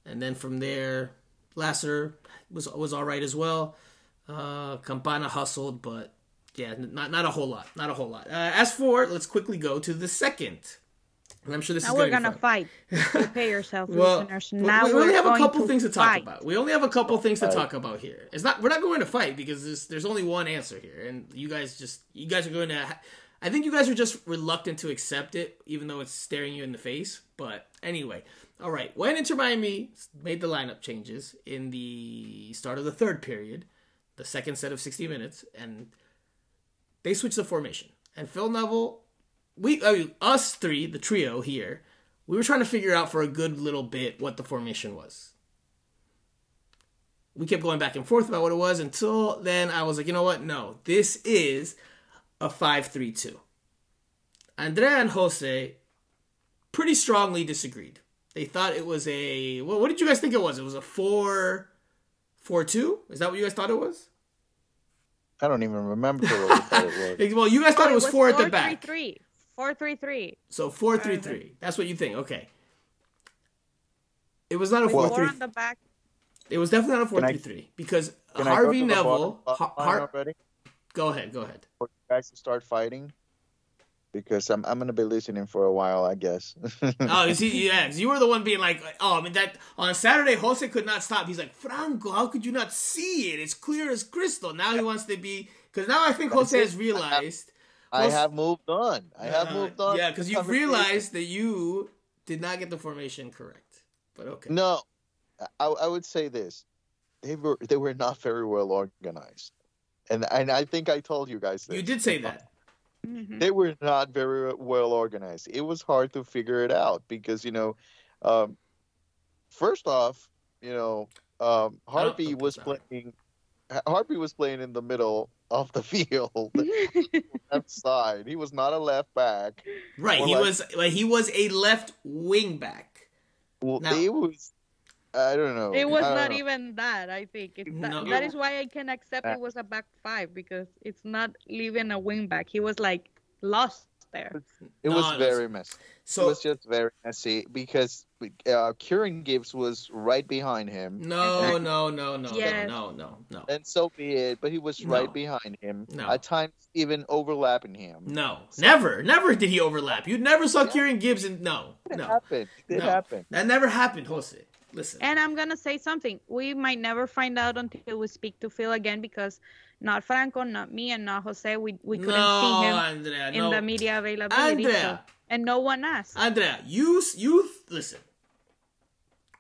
and then from there, Lasser was was all right as well. Uh, Campana hustled, but yeah, not not a whole lot, not a whole lot. Uh, as for, let's quickly go to the second. And I'm sure this now is we're gonna, gonna fight. *laughs* Prepare yourself, Well, listeners. we- Now we we're only have a couple things to talk fight. about. We only have a couple things to talk about here. It's not we're not going to fight because there's there's only one answer here, and you guys just you guys are going to. I think you guys are just reluctant to accept it, even though it's staring you in the face. But anyway, all right. When Inter Miami made the lineup changes in the start of the third period, the second set of 60 minutes, and they switched the formation. And Phil Neville, we I mean, us three, the trio here, we were trying to figure out for a good little bit what the formation was. We kept going back and forth about what it was until then I was like, you know what? No, this is a 5-3-2. Andrea and Jose pretty strongly disagreed. They thought it was a well, what did you guys think it was? It was a 4 4-2? Is that what you guys thought it was? I don't even remember what we thought it was. *laughs* Well, you guys thought Oh, it was, 4 at the 4-3-3. back. 4-3-3. So four three three. That's what you think. Okay. It was not a With four four three. on the back. It was definitely not a four Can I- three three because Can go Harvey Neville. Har- Har- go ahead. Go ahead. for you guys to start fighting? Because I'm I'm gonna be listening for a while, I guess. *laughs* Oh, you see, yeah, 'cause you were the one being like, oh, I mean that on Saturday, Jose could not stop. He's like, Franco, how could you not see it? It's clear as crystal. Now he wants to be because now I think Jose has realized. I have moved on. I have Uh, moved on. Yeah, because you realized that you did not get the formation correct. But okay. No, I, I would say this: they were they were not very well organized, and and I think I told you guys this. You did say that. Mhm. They were not very well organized. It was hard to figure it out because you know, um, first off, you know, um, Harvey was playing. Harvey was playing in the middle of the *laughs* field, *laughs* left side. He was not a left back. Right. Or he like- was like, he was a left wing back. Well, Now- it was. I don't know. It was don't know. even that. I think it's that, No. that is why I can accept it was a back five because it's not leaving a wing back. He was like lost there. It No, was it was- very messy. it was just very messy because uh, Kieran Gibbs was right behind him, no, no, no, no, Yes. no, no, no, no, and so be it. But he was No. right behind him, No. at times even overlapping him. no. Never, never did he overlap. You never saw Kieran Gibbs and no, It no, happened. It did No. happen. that never happened, Jose. Listen. And I'm gonna say something. We might never find out until we speak to Phil again because not Franco, not me, and not Jose. We we couldn't no, see him Andrea, in no. the media availability. so- Andrea, and no one asked. Andrea, you you listen.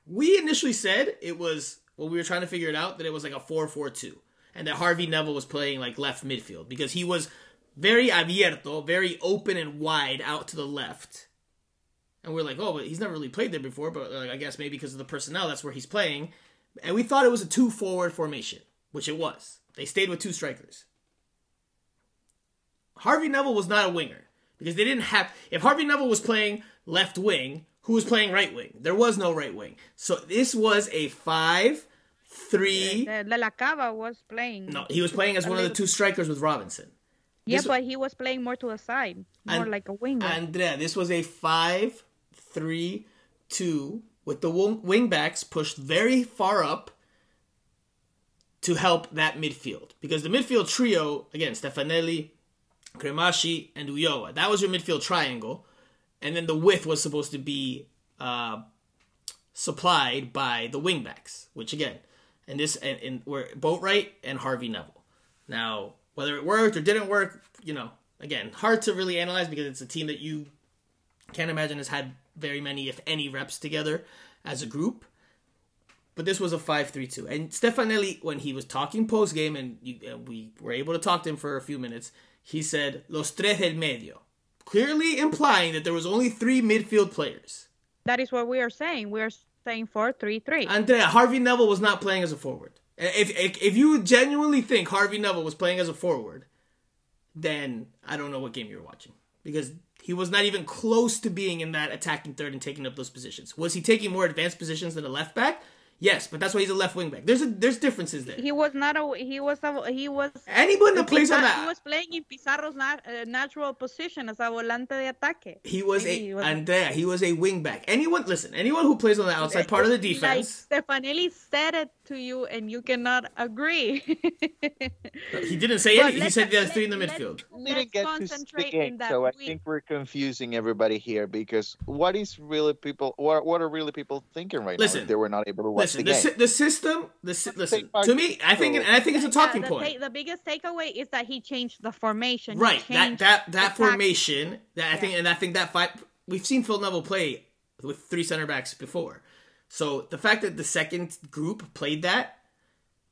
We initially said it was when we were trying to figure it out that it was like a 4-4-2 and that Harvey Neville was playing like left midfield because he was very abierto, very open and wide out to the left. And we're like, oh, but he's never really played there before, but like, I guess maybe because of the personnel, that's where he's playing. And we thought it was a two forward formation, which it was. They stayed with two strikers. Harvey Neville was not a winger because they didn't have. If Harvey Neville was playing left wing, who was playing right wing? There was no right wing. So this was a five, three. De La Cava was playing. No, he was playing as one of the two strikers with Robinson. yeah, this- but he was playing more to the side, more And- like a winger. Andrea, this was a five, three, two with the wing backs pushed very far up to help that midfield because the midfield trio again Stefanelli, Cremaschi, and Ulloa. That was your midfield triangle, and then the width was supposed to be uh, supplied by the wingbacks, which again, and this and, and were Boatwright and Harvey Neville. Now, whether it worked or didn't work, you know, again, hard to really analyze because it's a team that you can't imagine has had very many, if any, reps together as a group. But this was a 5-3-2. And Stefanelli, when he was talking post game, and, and we were able to talk to him for a few minutes, he said "los tres del medio," clearly implying that there was only three midfield players. that is what we are saying. We are saying four three three. Andrea, Harvey Neville was not playing as a forward. If, if if you genuinely think Harvey Neville was playing as a forward, then I don't know what game you're watching because he was not even close to being in that attacking third and taking up those positions. Was he taking more advanced positions than a left back? Yes, but that's why he's a left wing back. There's a there's differences there. He was not a. He was a. He was. Anyone that plays on that, He was playing in Pizarro's nat- uh, natural position as a volante de ataque. He was Maybe a he was- Andrea. He was a wing back. Anyone, listen. Anyone who plays on the outside part of the defense, Like Stefanelli said it to you, and you cannot agree. he didn't say But anything. He said there's let- three in the let's- midfield. Let's get concentrate game, in that so I we- think we're confusing everybody here because what is really people? What what are really people thinking right now? Listen, if they were not able to watch Listen, the the, game. sy- the system. The sy- listen to me. I think, and I think it's a Yeah, talking the, point. ta- the biggest takeaway is that he changed the formation. He right that that that tactics. formation that i think and i think that fight we've seen phil neville play with three center backs before so the fact that the second group played that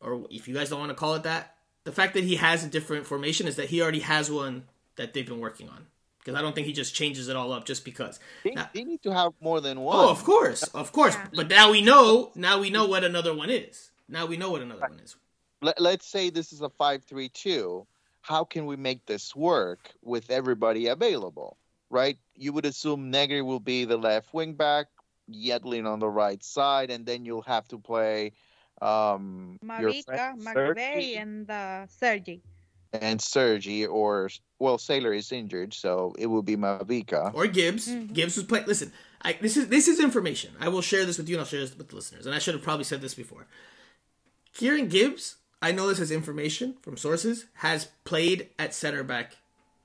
or if you guys don't want to call it that the fact that he has a different formation is that he already has one that they've been working on because i don't think he just changes it all up just because They, Now- they need to have more than oh, one. oh of course of course Yeah. but now we know now we know what another one is now we know what another one is Let, let's say this is a five-three-two. How can we make this work with everybody available? Right? You would assume Negri will be the left wing back, Yedlin on the right side, and then you'll have to play um, your Mabika, McVey, and uh, Sergi. and Sergi, or well, Sailor is injured, so it will be Mabika. or Gibbs. Mm-hmm. Gibbs was playing. Listen, I, this is this is information. I will share this with you, and I'll share this with the listeners. And I should have probably said this before. Kieran Gibbs, I know this as information from sources, has played at center back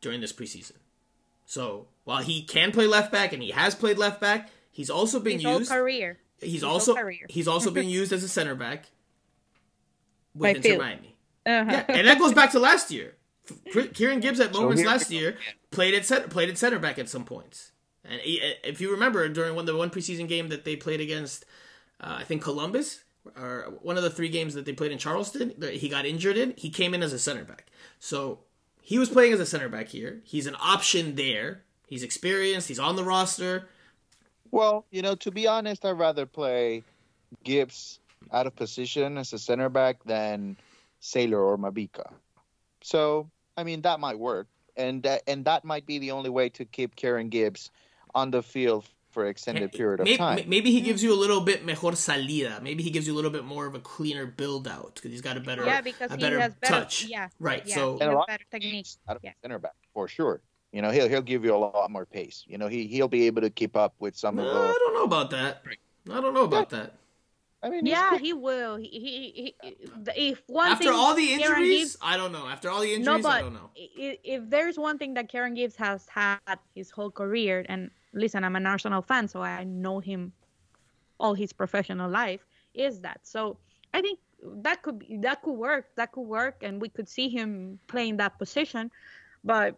during this preseason. So while he can play left back and he has played left back, he's also been His whole used. career. He's his whole also career. he's also been *laughs* used as a center back By with Inter Phil. Miami. Uh-huh. Yeah, and that goes back to last year. Kieran Gibbs at moments here last year played at center, played at center back at some points. And he, if you remember during one the one preseason game that they played against, uh, I think Columbus or one of the three games that they played in Charleston, that he got injured in. He came in as a center back, so he was playing as a center back here. He's an option there. He's experienced. He's on the roster. Well, you know, to be honest, I'd rather play Gibbs out of position as a center back than Sailor or Mabika. So, I mean, that might work, and that and that might be the only way to keep Kieran Gibbs on the field for an extended period of maybe, time. Maybe he gives you a little bit mejor salida. Maybe he gives you a little bit more of a cleaner build out because he's got a better, Yeah, because a he better has better touch. Yeah, Right. Yeah, So he And a has lot better technique. out of Yeah. center back for sure. You know, he'll he'll give you a lot more pace. You know, he he'll be able to keep up with some No, of the. I don't know about that. I don't know about that. I mean, Yeah, good. he will. He, he, he, if one After thing all the injuries, Gibbs- I don't know. After all the no, injuries, but I don't know. i- if there's one thing that Kieran Gibbs has had his whole career, and listen, I'm an Arsenal fan, so I know him all his professional life, is that. So I think that could be, that could work. That could work, and we could see him playing that position. But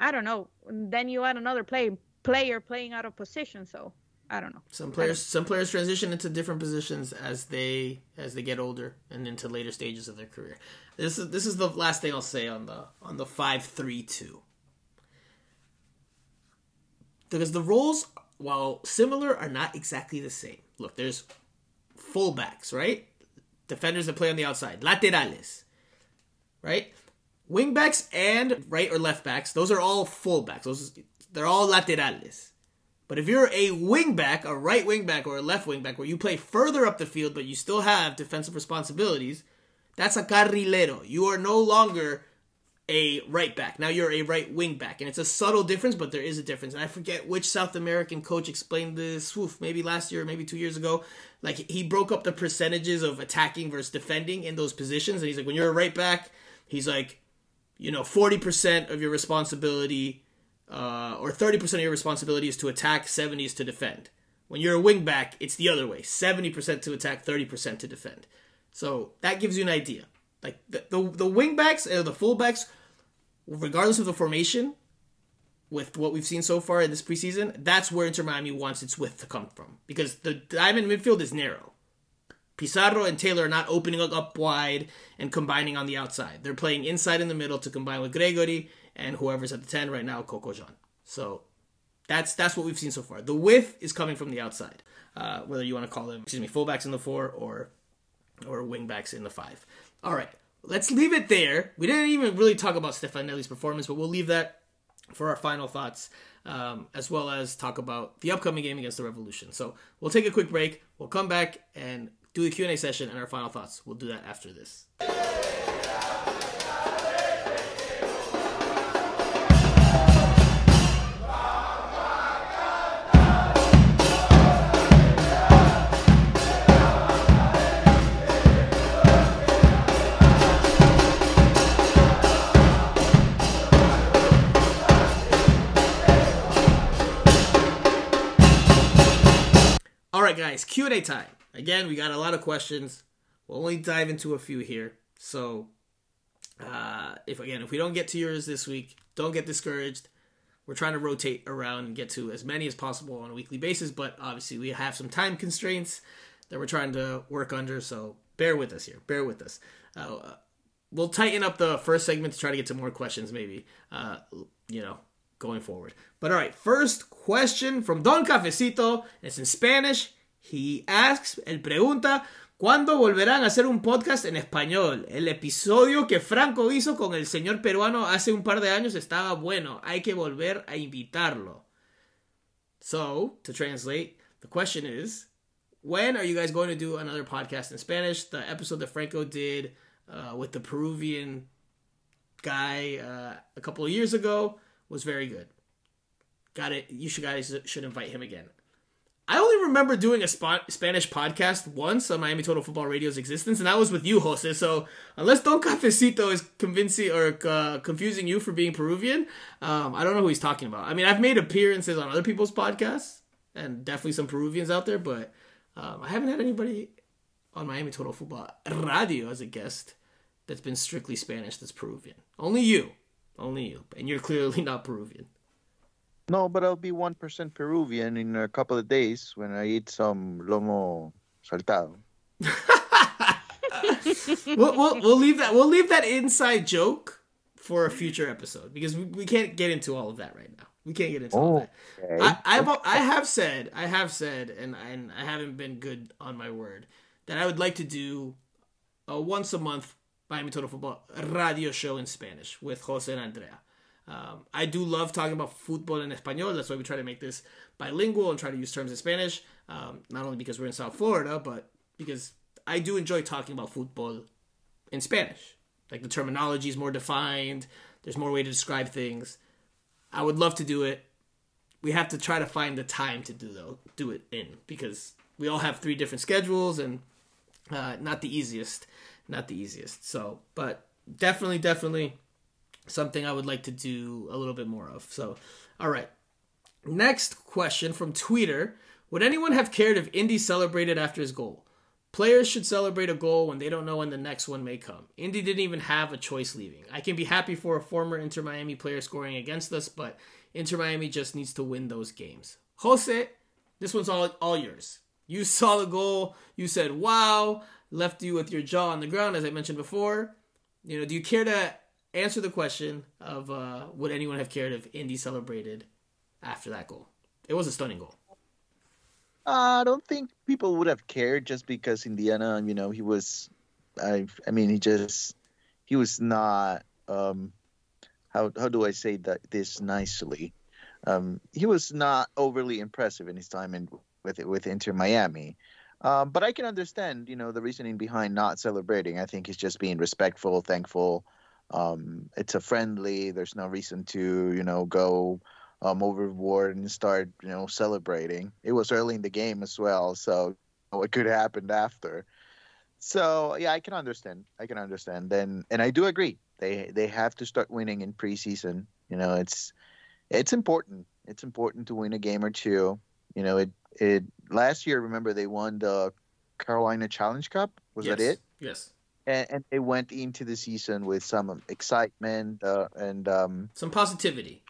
I don't know. Then you add another play player playing out of position, so I don't know. Some players, some players transition into different positions as they as they get older and into later stages of their career. This is this is the last thing I'll say on the on the five three two. Because the roles, while similar, are not exactly the same. Look, there's fullbacks, right? Defenders that play on the outside, laterales, right? Wingbacks and right or left backs, those are all fullbacks. Those they're all laterales. But if you're a wingback, a right wingback or a left wingback, where you play further up the field but you still have defensive responsibilities, that's a carrilero. You are no longer a right back. Now you're a right wing back. And it's a subtle difference, but there is a difference. And I forget which South American coach explained this, oof, maybe last year, maybe two years ago. Like he broke up the percentages of attacking versus defending in those positions. And he's like, when you're a right back, he's like, you know, 40% of your responsibility uh, or 30% of your responsibility is to attack, 70 is to defend. When you're a wing back, it's the other way 70% to attack, 30% to defend. So that gives you an idea. Like the, the, the wing backs and the full backs, regardless of the formation, with what we've seen so far in this preseason, that's where Inter Miami wants its width to come from. Because the diamond midfield is narrow. Pizarro and Taylor are not opening up wide and combining on the outside. They're playing inside in the middle to combine with Gregore and whoever's at the 10 right now, Coco Jean. So that's that's what we've seen so far. The width is coming from the outside. Uh, whether you want to call them, excuse me, fullbacks in the four or or wingbacks in the five. All right, let's leave it there. We didn't even really talk about Stefanelli's performance, but we'll leave that for our final thoughts, um, as well as talk about the upcoming game against the Revolution. So we'll take a quick break. We'll come back and do A session and our final thoughts. We'll do that after this. All right, guys, Q and A time. Again, we got a lot of questions. We'll only dive into a few here. So, uh, if again, if we don't get to yours this week, don't get discouraged. We're trying to rotate around and get to as many as possible on a weekly basis, but obviously we have some time constraints that we're trying to work under. So bear with us here. Bear with us. Uh, we'll tighten up the first segment to try to get to more questions, maybe. Uh, you know, going forward. But all right, first question from Don Cafecito. It's in Spanish. He asks, él pregunta, ¿cuándo volverán a hacer un podcast en español? El episodio que Franco hizo con el señor peruano hace un par de años estaba bueno. Hay que volver a invitarlo. So, to translate, the question is, when are you guys going to do another podcast in Spanish? The episode that Franco did uh, with the Peruvian guy uh, a couple of years ago was very good. Got it. You should guys should invite him again. I only remember doing a Sp- Spanish podcast once on Miami Total Football Radio's existence, and that was with you, Jose. So unless Don Cafecito is convincing or uh, confusing you for being Peruvian, um, I don't know who he's talking about. I mean, I've made appearances on other people's podcasts, and definitely some Peruvians out there, but um, I haven't had anybody on Miami Total Football Radio as a guest that's been strictly Spanish that's Peruvian. Only you. Only you. And you're clearly *laughs* not Peruvian. No, but I'll be one percent Peruvian in a couple of days when I eat some lomo saltado. *laughs* we'll, we'll, we'll leave that we'll leave that inside joke for a future episode because we, we can't get into all of that right now. We can't get into all of that. Okay. I, I've I have said I have said and and I haven't been good on my word that I would like to do a once a month Miami Total Football radio show in Spanish with Jose and Andrea. Um, I do love talking about football in español. That's why we try to make this bilingual and try to use terms in Spanish. Um, not only because we're in South Florida, but because I do enjoy talking about football in Spanish. Like the terminology is more defined. There's more way to describe things. I would love to do it. We have to try to find the time to do though, do it in because we all have three different schedules and uh, not the easiest, not the easiest. So, but definitely, definitely something I would like to do a little bit more of. So, all right. Next question from Twitter: Would anyone have cared if Indy celebrated after his goal? Players should celebrate a goal when they don't know when the next one may come. Indy didn't even have a choice leaving. I can be happy for a former Inter Miami player scoring against us, but Inter Miami just needs to win those games. Jose, this one's all all yours. You *laughs* saw the goal, you said wow, left you with your jaw on the ground as I mentioned before. You know, do you care to answer the question of uh, would anyone have cared if Indy celebrated after that goal? It was a stunning goal. I don't think people would have cared just because Indiana, you know, he was, I, I mean, he just, he was not, um, how how do I say that this nicely? Um, he was not overly impressive in his time in with with Inter Miami. Um, but I can understand, you know, the reasoning behind not celebrating. I think he's just being respectful, thankful. Um, it's a friendly. There's no reason to, you know, go um, overboard and start, you know, celebrating. It was early in the game as well, so what could have happened after. So yeah, I can understand. I can understand. Then, and I do agree. They they have to start winning in preseason. You know, it's it's important. It's important to win a game or two. You know, it it last year. Remember, they won the Carolina Challenge Cup. Was yes. that it? Yes. And, and they went into the season with some excitement uh, and um, Some positivity.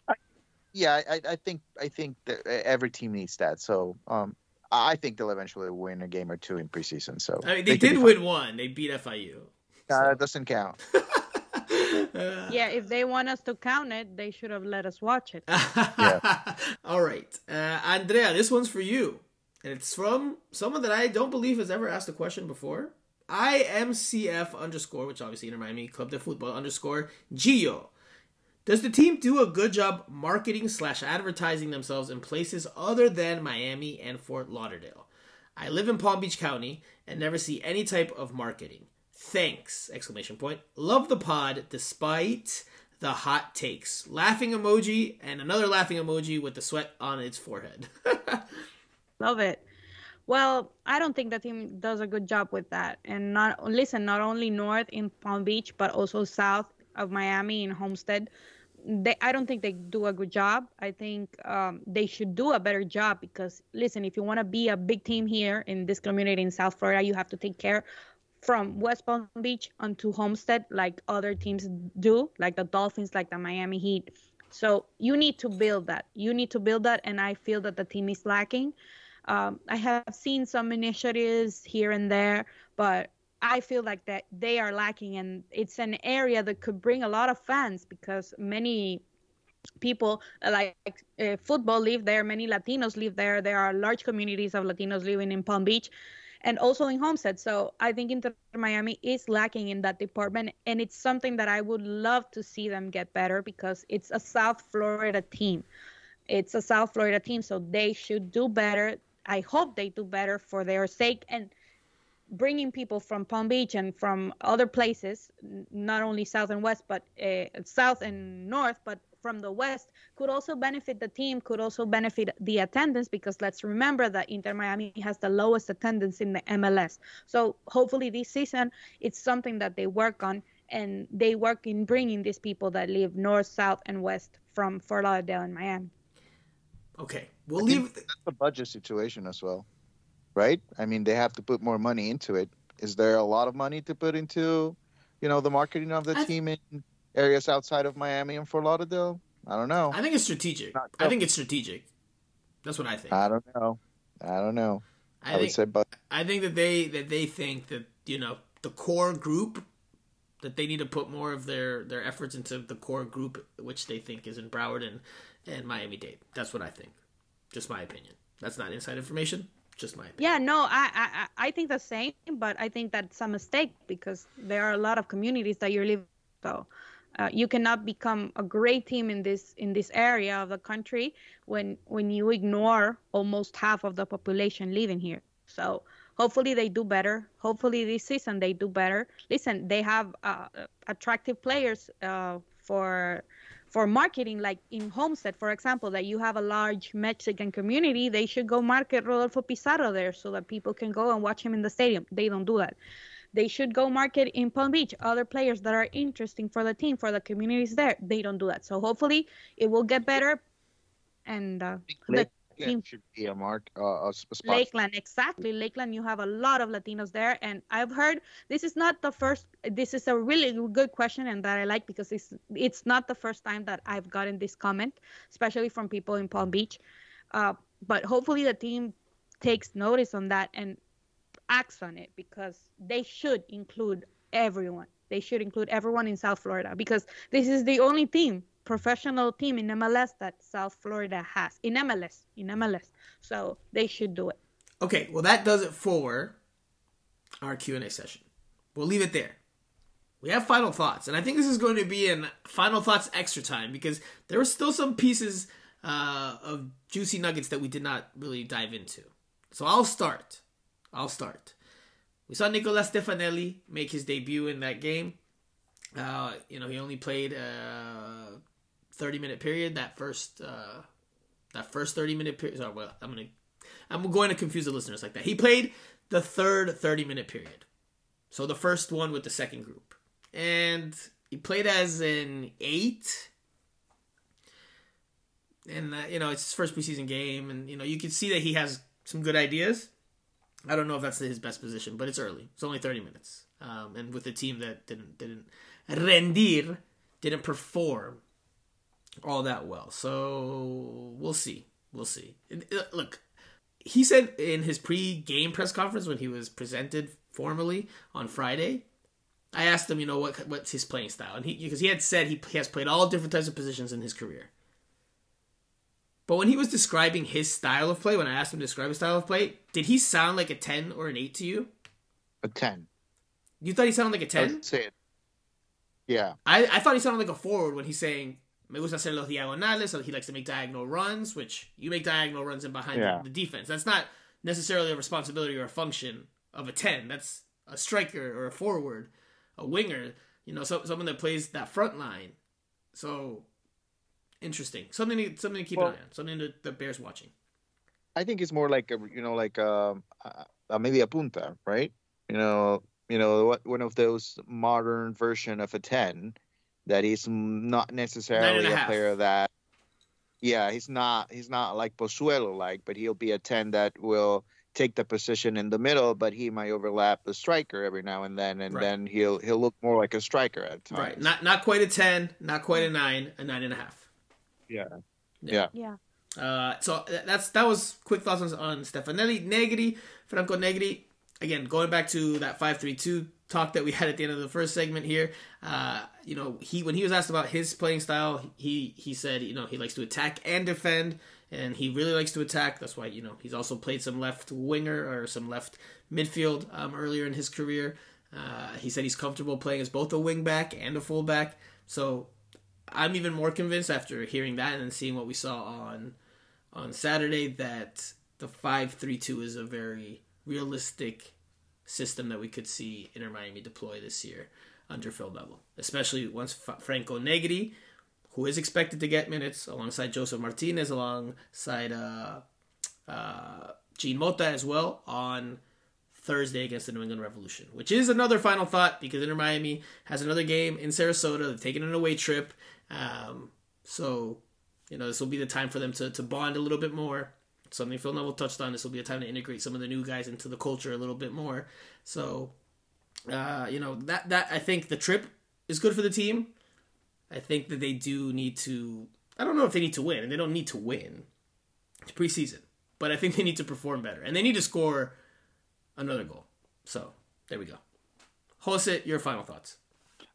yeah, I, I think I think that every team needs that. So um, I think they'll eventually win a game or two in preseason. So I mean, they, could did win one. They beat FIU. fine. Uh, it doesn't count. *laughs* Uh, Yeah, if they want us to count it, they should have let us watch it. *laughs* All right, uh, Andrea, this one's for you, and it's from someone that I don't believe has ever asked a question before. IMCF underscore, which obviously Inter Miami Club de Football underscore Gio. Does the team do a good job marketing slash advertising themselves in places other than Miami and Fort Lauderdale? I live in Palm Beach County and never see any type of marketing. Thanks! Exclamation point. Love the pod despite the hot takes. Laughing emoji and another laughing emoji with the sweat on its forehead. *laughs* Love it. Well, I don't think the team does a good job with that. And not listen, not only north in Palm Beach, but also south of Miami in Homestead. They, I don't think they do a good job. I think um, they should do a better job because listen, if you want to be a big team here in this community in South Florida, you have to take care from West Palm Beach onto Homestead like other teams do, like the Dolphins, like the Miami Heat. So you need to build that. You need to build that, and I feel that the team is lacking. Um, I have seen some initiatives here and there, but I feel like that they are lacking, and it's an area that could bring a lot of fans because many people like uh, football live there many latinos live there there are large communities of latinos living in palm beach and also in Homestead. So I think Inter Miami is lacking in that department, and it's something that I would love to see them get better because it's a South Florida team. It's a South Florida team, so they should do better. I hope they do better for their sake and bringing people from Palm Beach and from other places, not only south and west, but uh, south and north, but from the West could also benefit the team, could also benefit the attendance because let's remember that Inter Miami has the lowest attendance in the MLS. So hopefully this season it's something that they work on and they work in bringing these people that live north, south, and west from Fort Lauderdale and Miami. Okay, we'll leave. That's a budget situation as well, right? I mean, they have to put more money into it. Is there a lot of money to put into, you know, the marketing of the I team in areas outside of Miami and Fort Lauderdale? I don't know. I think it's strategic. I think it's strategic. That's what I think. I don't know. I don't know. I, I think, would say, but I think that they that they think that you know the core group that they need to put more of their their efforts into the core group, which they think is in Broward and and Miami Dade. That's what I think. Just my opinion. That's not inside information. Just my opinion. Yeah, no, I, I I think the same, but I think that's a mistake because there are a lot of communities that you're living. So uh, you cannot become a great team in this in this area of the country when when you ignore almost half of the population living here so hopefully they do better hopefully this season they do better listen they have uh, attractive players uh, for for marketing like in homestead for example that you have a large mexican community they should go market rodolfo pizarro there so that people can go and watch him in the stadium they don't do that they should go market in Palm Beach other players that are interesting for the team, for the communities there. They don't do that. So hopefully it will get better. And uh, team should be a mark, uh, a spot. Lakeland, exactly. Lakeland, you have a lot of Latinos there, and I've heard this is not the first. This is a really good question, and that I like because it's it's not the first time that I've gotten this comment, especially from people in Palm Beach. Uh, but hopefully the team takes notice on that and acts on it because they should include everyone. They should include everyone in South Florida because this is the only team, professional team in MLS that South Florida has. In MLS, in MLS. So they should do it. Okay, well that does it for our Q&A session. We'll leave it there. We have final thoughts, and I think this is going to be in final thoughts extra time because there were still some pieces uh, of juicy nuggets that we did not really dive into. So I'll start. I'll start. We saw Nicola Stefanelli make his debut in that game. Uh, you know, he only played a 30 minute period. That first, uh, that first 30 minute period. Sorry, well, I'm gonna, I'm going to confuse the listeners like that. He played the third 30 minute period. So the first one with the second group, and he played as an eight. And uh, you know, it's his first preseason game, and you know, you can see that he has some good ideas I don't know if that's his best position, but it's early. It's only 30 minutes. Um, and with a team that didn't didn't rendir, didn't perform all that well. So we'll see. We'll see. Uh, look, he said in his pre-game press conference when he was presented formally on Friday, I asked him, you know, what what's his playing style, and he because he had said he, has played all different types of positions in his career. But when he was describing his style of play, when I asked him to describe his style of play, did he sound like a 10 or an 8 to you? A 10. You thought he sounded like a 10? say it. Yeah. I, I thought he sounded like a forward when he's saying, me gusta hacer los diagonales, so he likes to make diagonal runs, which you make diagonal runs in behind yeah. the, the, defense. That's not necessarily a responsibility or a function of a 10. That's a striker or a forward, a winger, you know, so, someone that plays that front line. So interesting. Something to, something to keep well, an eye on. Something that, that bears watching. I think it's more like a, you know, like um, a, a, maybe a punta, right? You know, you know, what one of those modern version of a 10 that he's not necessarily a, a player that yeah, he's not he's not like Pozuelo like, but he'll be a 10 that will take the position in the middle, but he might overlap the striker every now and then, and right. then he'll he'll look more like a striker at times. Right, not not quite a ten, not quite a nine, a nine and a half. Yeah, yeah, yeah. Uh, so that's that was quick thoughts on, on Stefanelli, Negri, Franco Negri. Again, going back to that five three two talk that we had at the end of the first segment here. Uh, you know, he when he was asked about his playing style, he he said you know he likes to attack and defend and he really likes to attack. That's why you know he's also played some left winger or some left midfield um, earlier in his career. Uh, he said he's comfortable playing as both a wing back and a fullback. So I'm even more convinced after hearing that and seeing what we saw on on Saturday that the five three two is a very realistic system that we could see Inter Miami deploy this year under Phil Neville, especially once Franco Negri who is expected to get minutes alongside Josef Martínez, alongside uh, uh, Jean Mota as well on Thursday against the New England Revolution, which is another final thought because Inter Miami has another game in Sarasota. They're taking an away trip. Um, so, you know, this will be the time for them to, to bond a little bit more. Something Phil Neville touched on. This will be a time to integrate some of the new guys into the culture a little bit more. So, uh, you know, that, that I think the trip is good for the team. I think that they do need to. I don't know if they need to win, and they don't need to win. It's preseason, but I think they need to perform better, and they need to score another goal. So there we go. Jose, your final thoughts.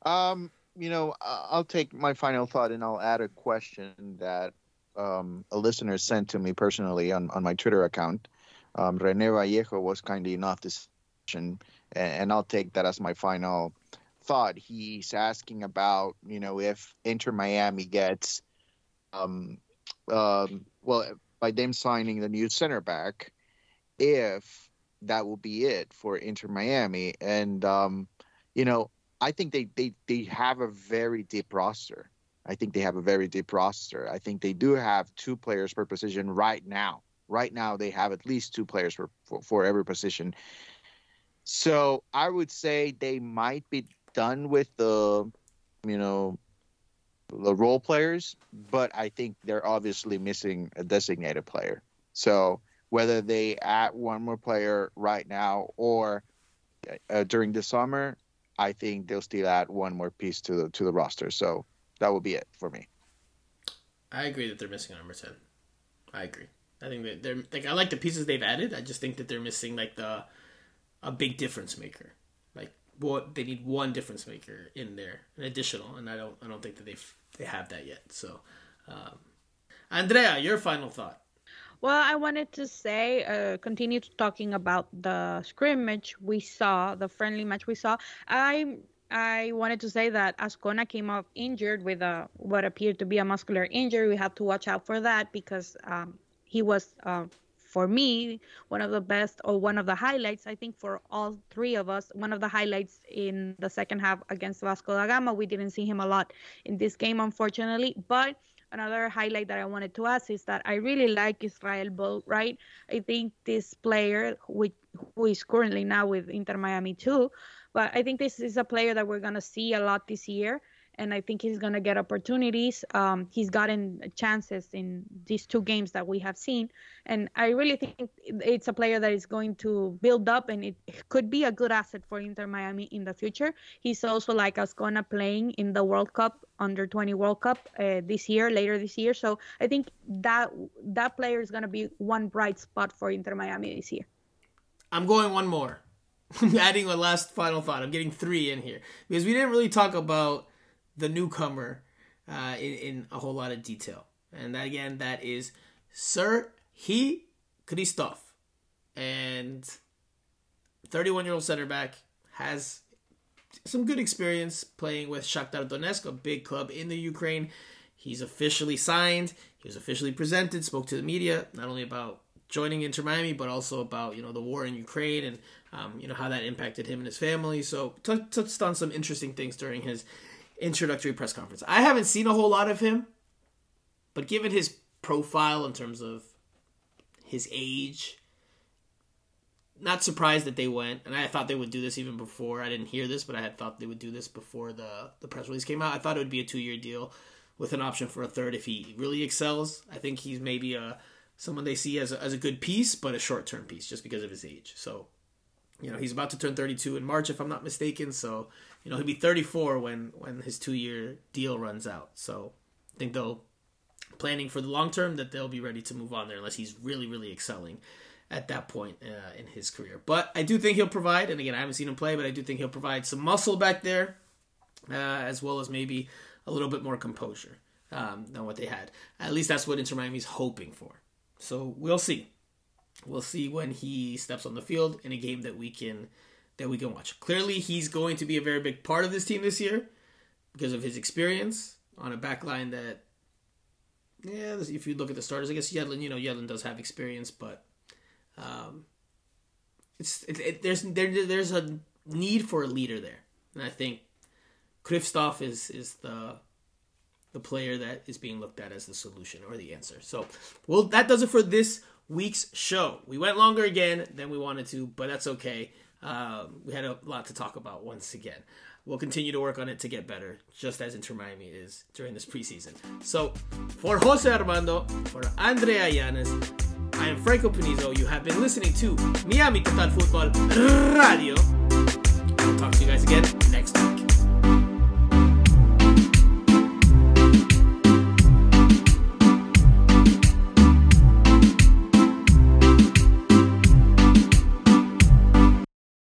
Um, you know, I'll take my final thought, and I'll add a question that um, a listener sent to me personally on, on my Twitter account. Um, Rene Vallejo was kind enough to, and, and I'll take that as my final thought he's asking about, you know, if Inter Miami gets, um, um, well, by them signing the new center back, if that will be it for Inter Miami. And, um, you know, I think they, they, they have a very deep roster. I think they have a very deep roster. I think they do have two players per position right now. Right now, they have at least two players for, for, for every position. So I would say they might be done with the, you know, the role players, but I think they're obviously missing a designated player. So whether they add one more player right now or uh, during the summer, I think they'll still add one more piece to the to the roster. So that would be it for me. I agree that they're missing a number ten. I agree. I think that they're like I like the pieces they've added. I just think that they're missing like the a big difference maker Like what they need one difference maker in there, an additional, and I don't I don't think that they they have that yet. So, um, Andrea, your final thought. Well, I wanted to say, uh, continue talking about the scrimmage we saw, the friendly match we saw. I I wanted to say that Azcona came off injured with a what appeared to be a muscular injury. We have to watch out for that because um, he was uh, for me, one of the best or one of the highlights, I think for all three of us, one of the highlights in the second half against Vasco da Gama. We didn't see him a lot in this game, unfortunately, but another highlight that I wanted to ask is that I really like Israel Bolt, right? I think this player, who, who is currently now with Inter Miami too, but I think this is a player that we're to see a lot this year and I think he's to get opportunities. Um, he's gotten chances in these two games that we have seen, and I really think it's a player that is going to build up, and it could be a good asset for Inter Miami in the future. He's also like Azcona playing in the World Cup under 20 World Cup uh, this year, later this year. So I think that that player is to be one bright spot for Inter Miami this year. I'm going one more. *laughs* Adding a last final thought. I'm getting three in here because we didn't really talk about the newcomer uh, in, in a whole lot of detail. And again, that is Sir He Christophe. And 31 year old center back has some good experience playing with Shakhtar Donetsk, a big club in the Ukraine. He's officially signed. He was officially presented, spoke to the media, not only about joining Inter Miami, but also about you know the war in Ukraine and um, you know how that impacted him and his family. So t- touched on some interesting things during his introductory press conference. I haven't seen a whole lot of him, but given his profile in terms of his age, not surprised that they went. And I thought they would do this even before. I didn't hear this, but I had thought they would do this before the the press release came out. I thought it would be a two year deal with an option for a third if he really excels. I think he's maybe a someone they see as a, as a good piece, but a short term piece just because of his age. So, you know, he's about to turn 32 in March, if I'm not mistaken. So, you know, he'll be 34 when when his two year deal runs out. So, I think they'll planning for the long term that they'll be ready to move on there unless he's really really excelling at that point uh, in his career. But I do think he'll provide, and again, I haven't seen him play, but I do think he'll provide some muscle back there, uh, as well as maybe a little bit more composure um, than what they had. At least that's what Inter Miami's hoping for. So we'll see. We'll see when he steps on the field in a game that we can that we can watch. Clearly, he's going to be a very big part of this team this year because of his experience on a back line that. Yeah, if you look at the starters, I guess Yedlin, you know, Yedlin does have experience, but um, it's it, it, there's there, there's a need for a leader there, and I think Kryvtsov is is the the player that is being looked at as the solution or the answer. So, well, that does it for this week's show. We went longer again than we wanted to, but that's okay. Um, we had a lot to talk about once again. We'll continue to work on it to get better, just as Inter Miami is during this preseason. So, for Jose Armando, for Andrea Llanes, I am Franco Panizo. You have been listening to Miami Total Football Radio. I'll talk to you guys again next week.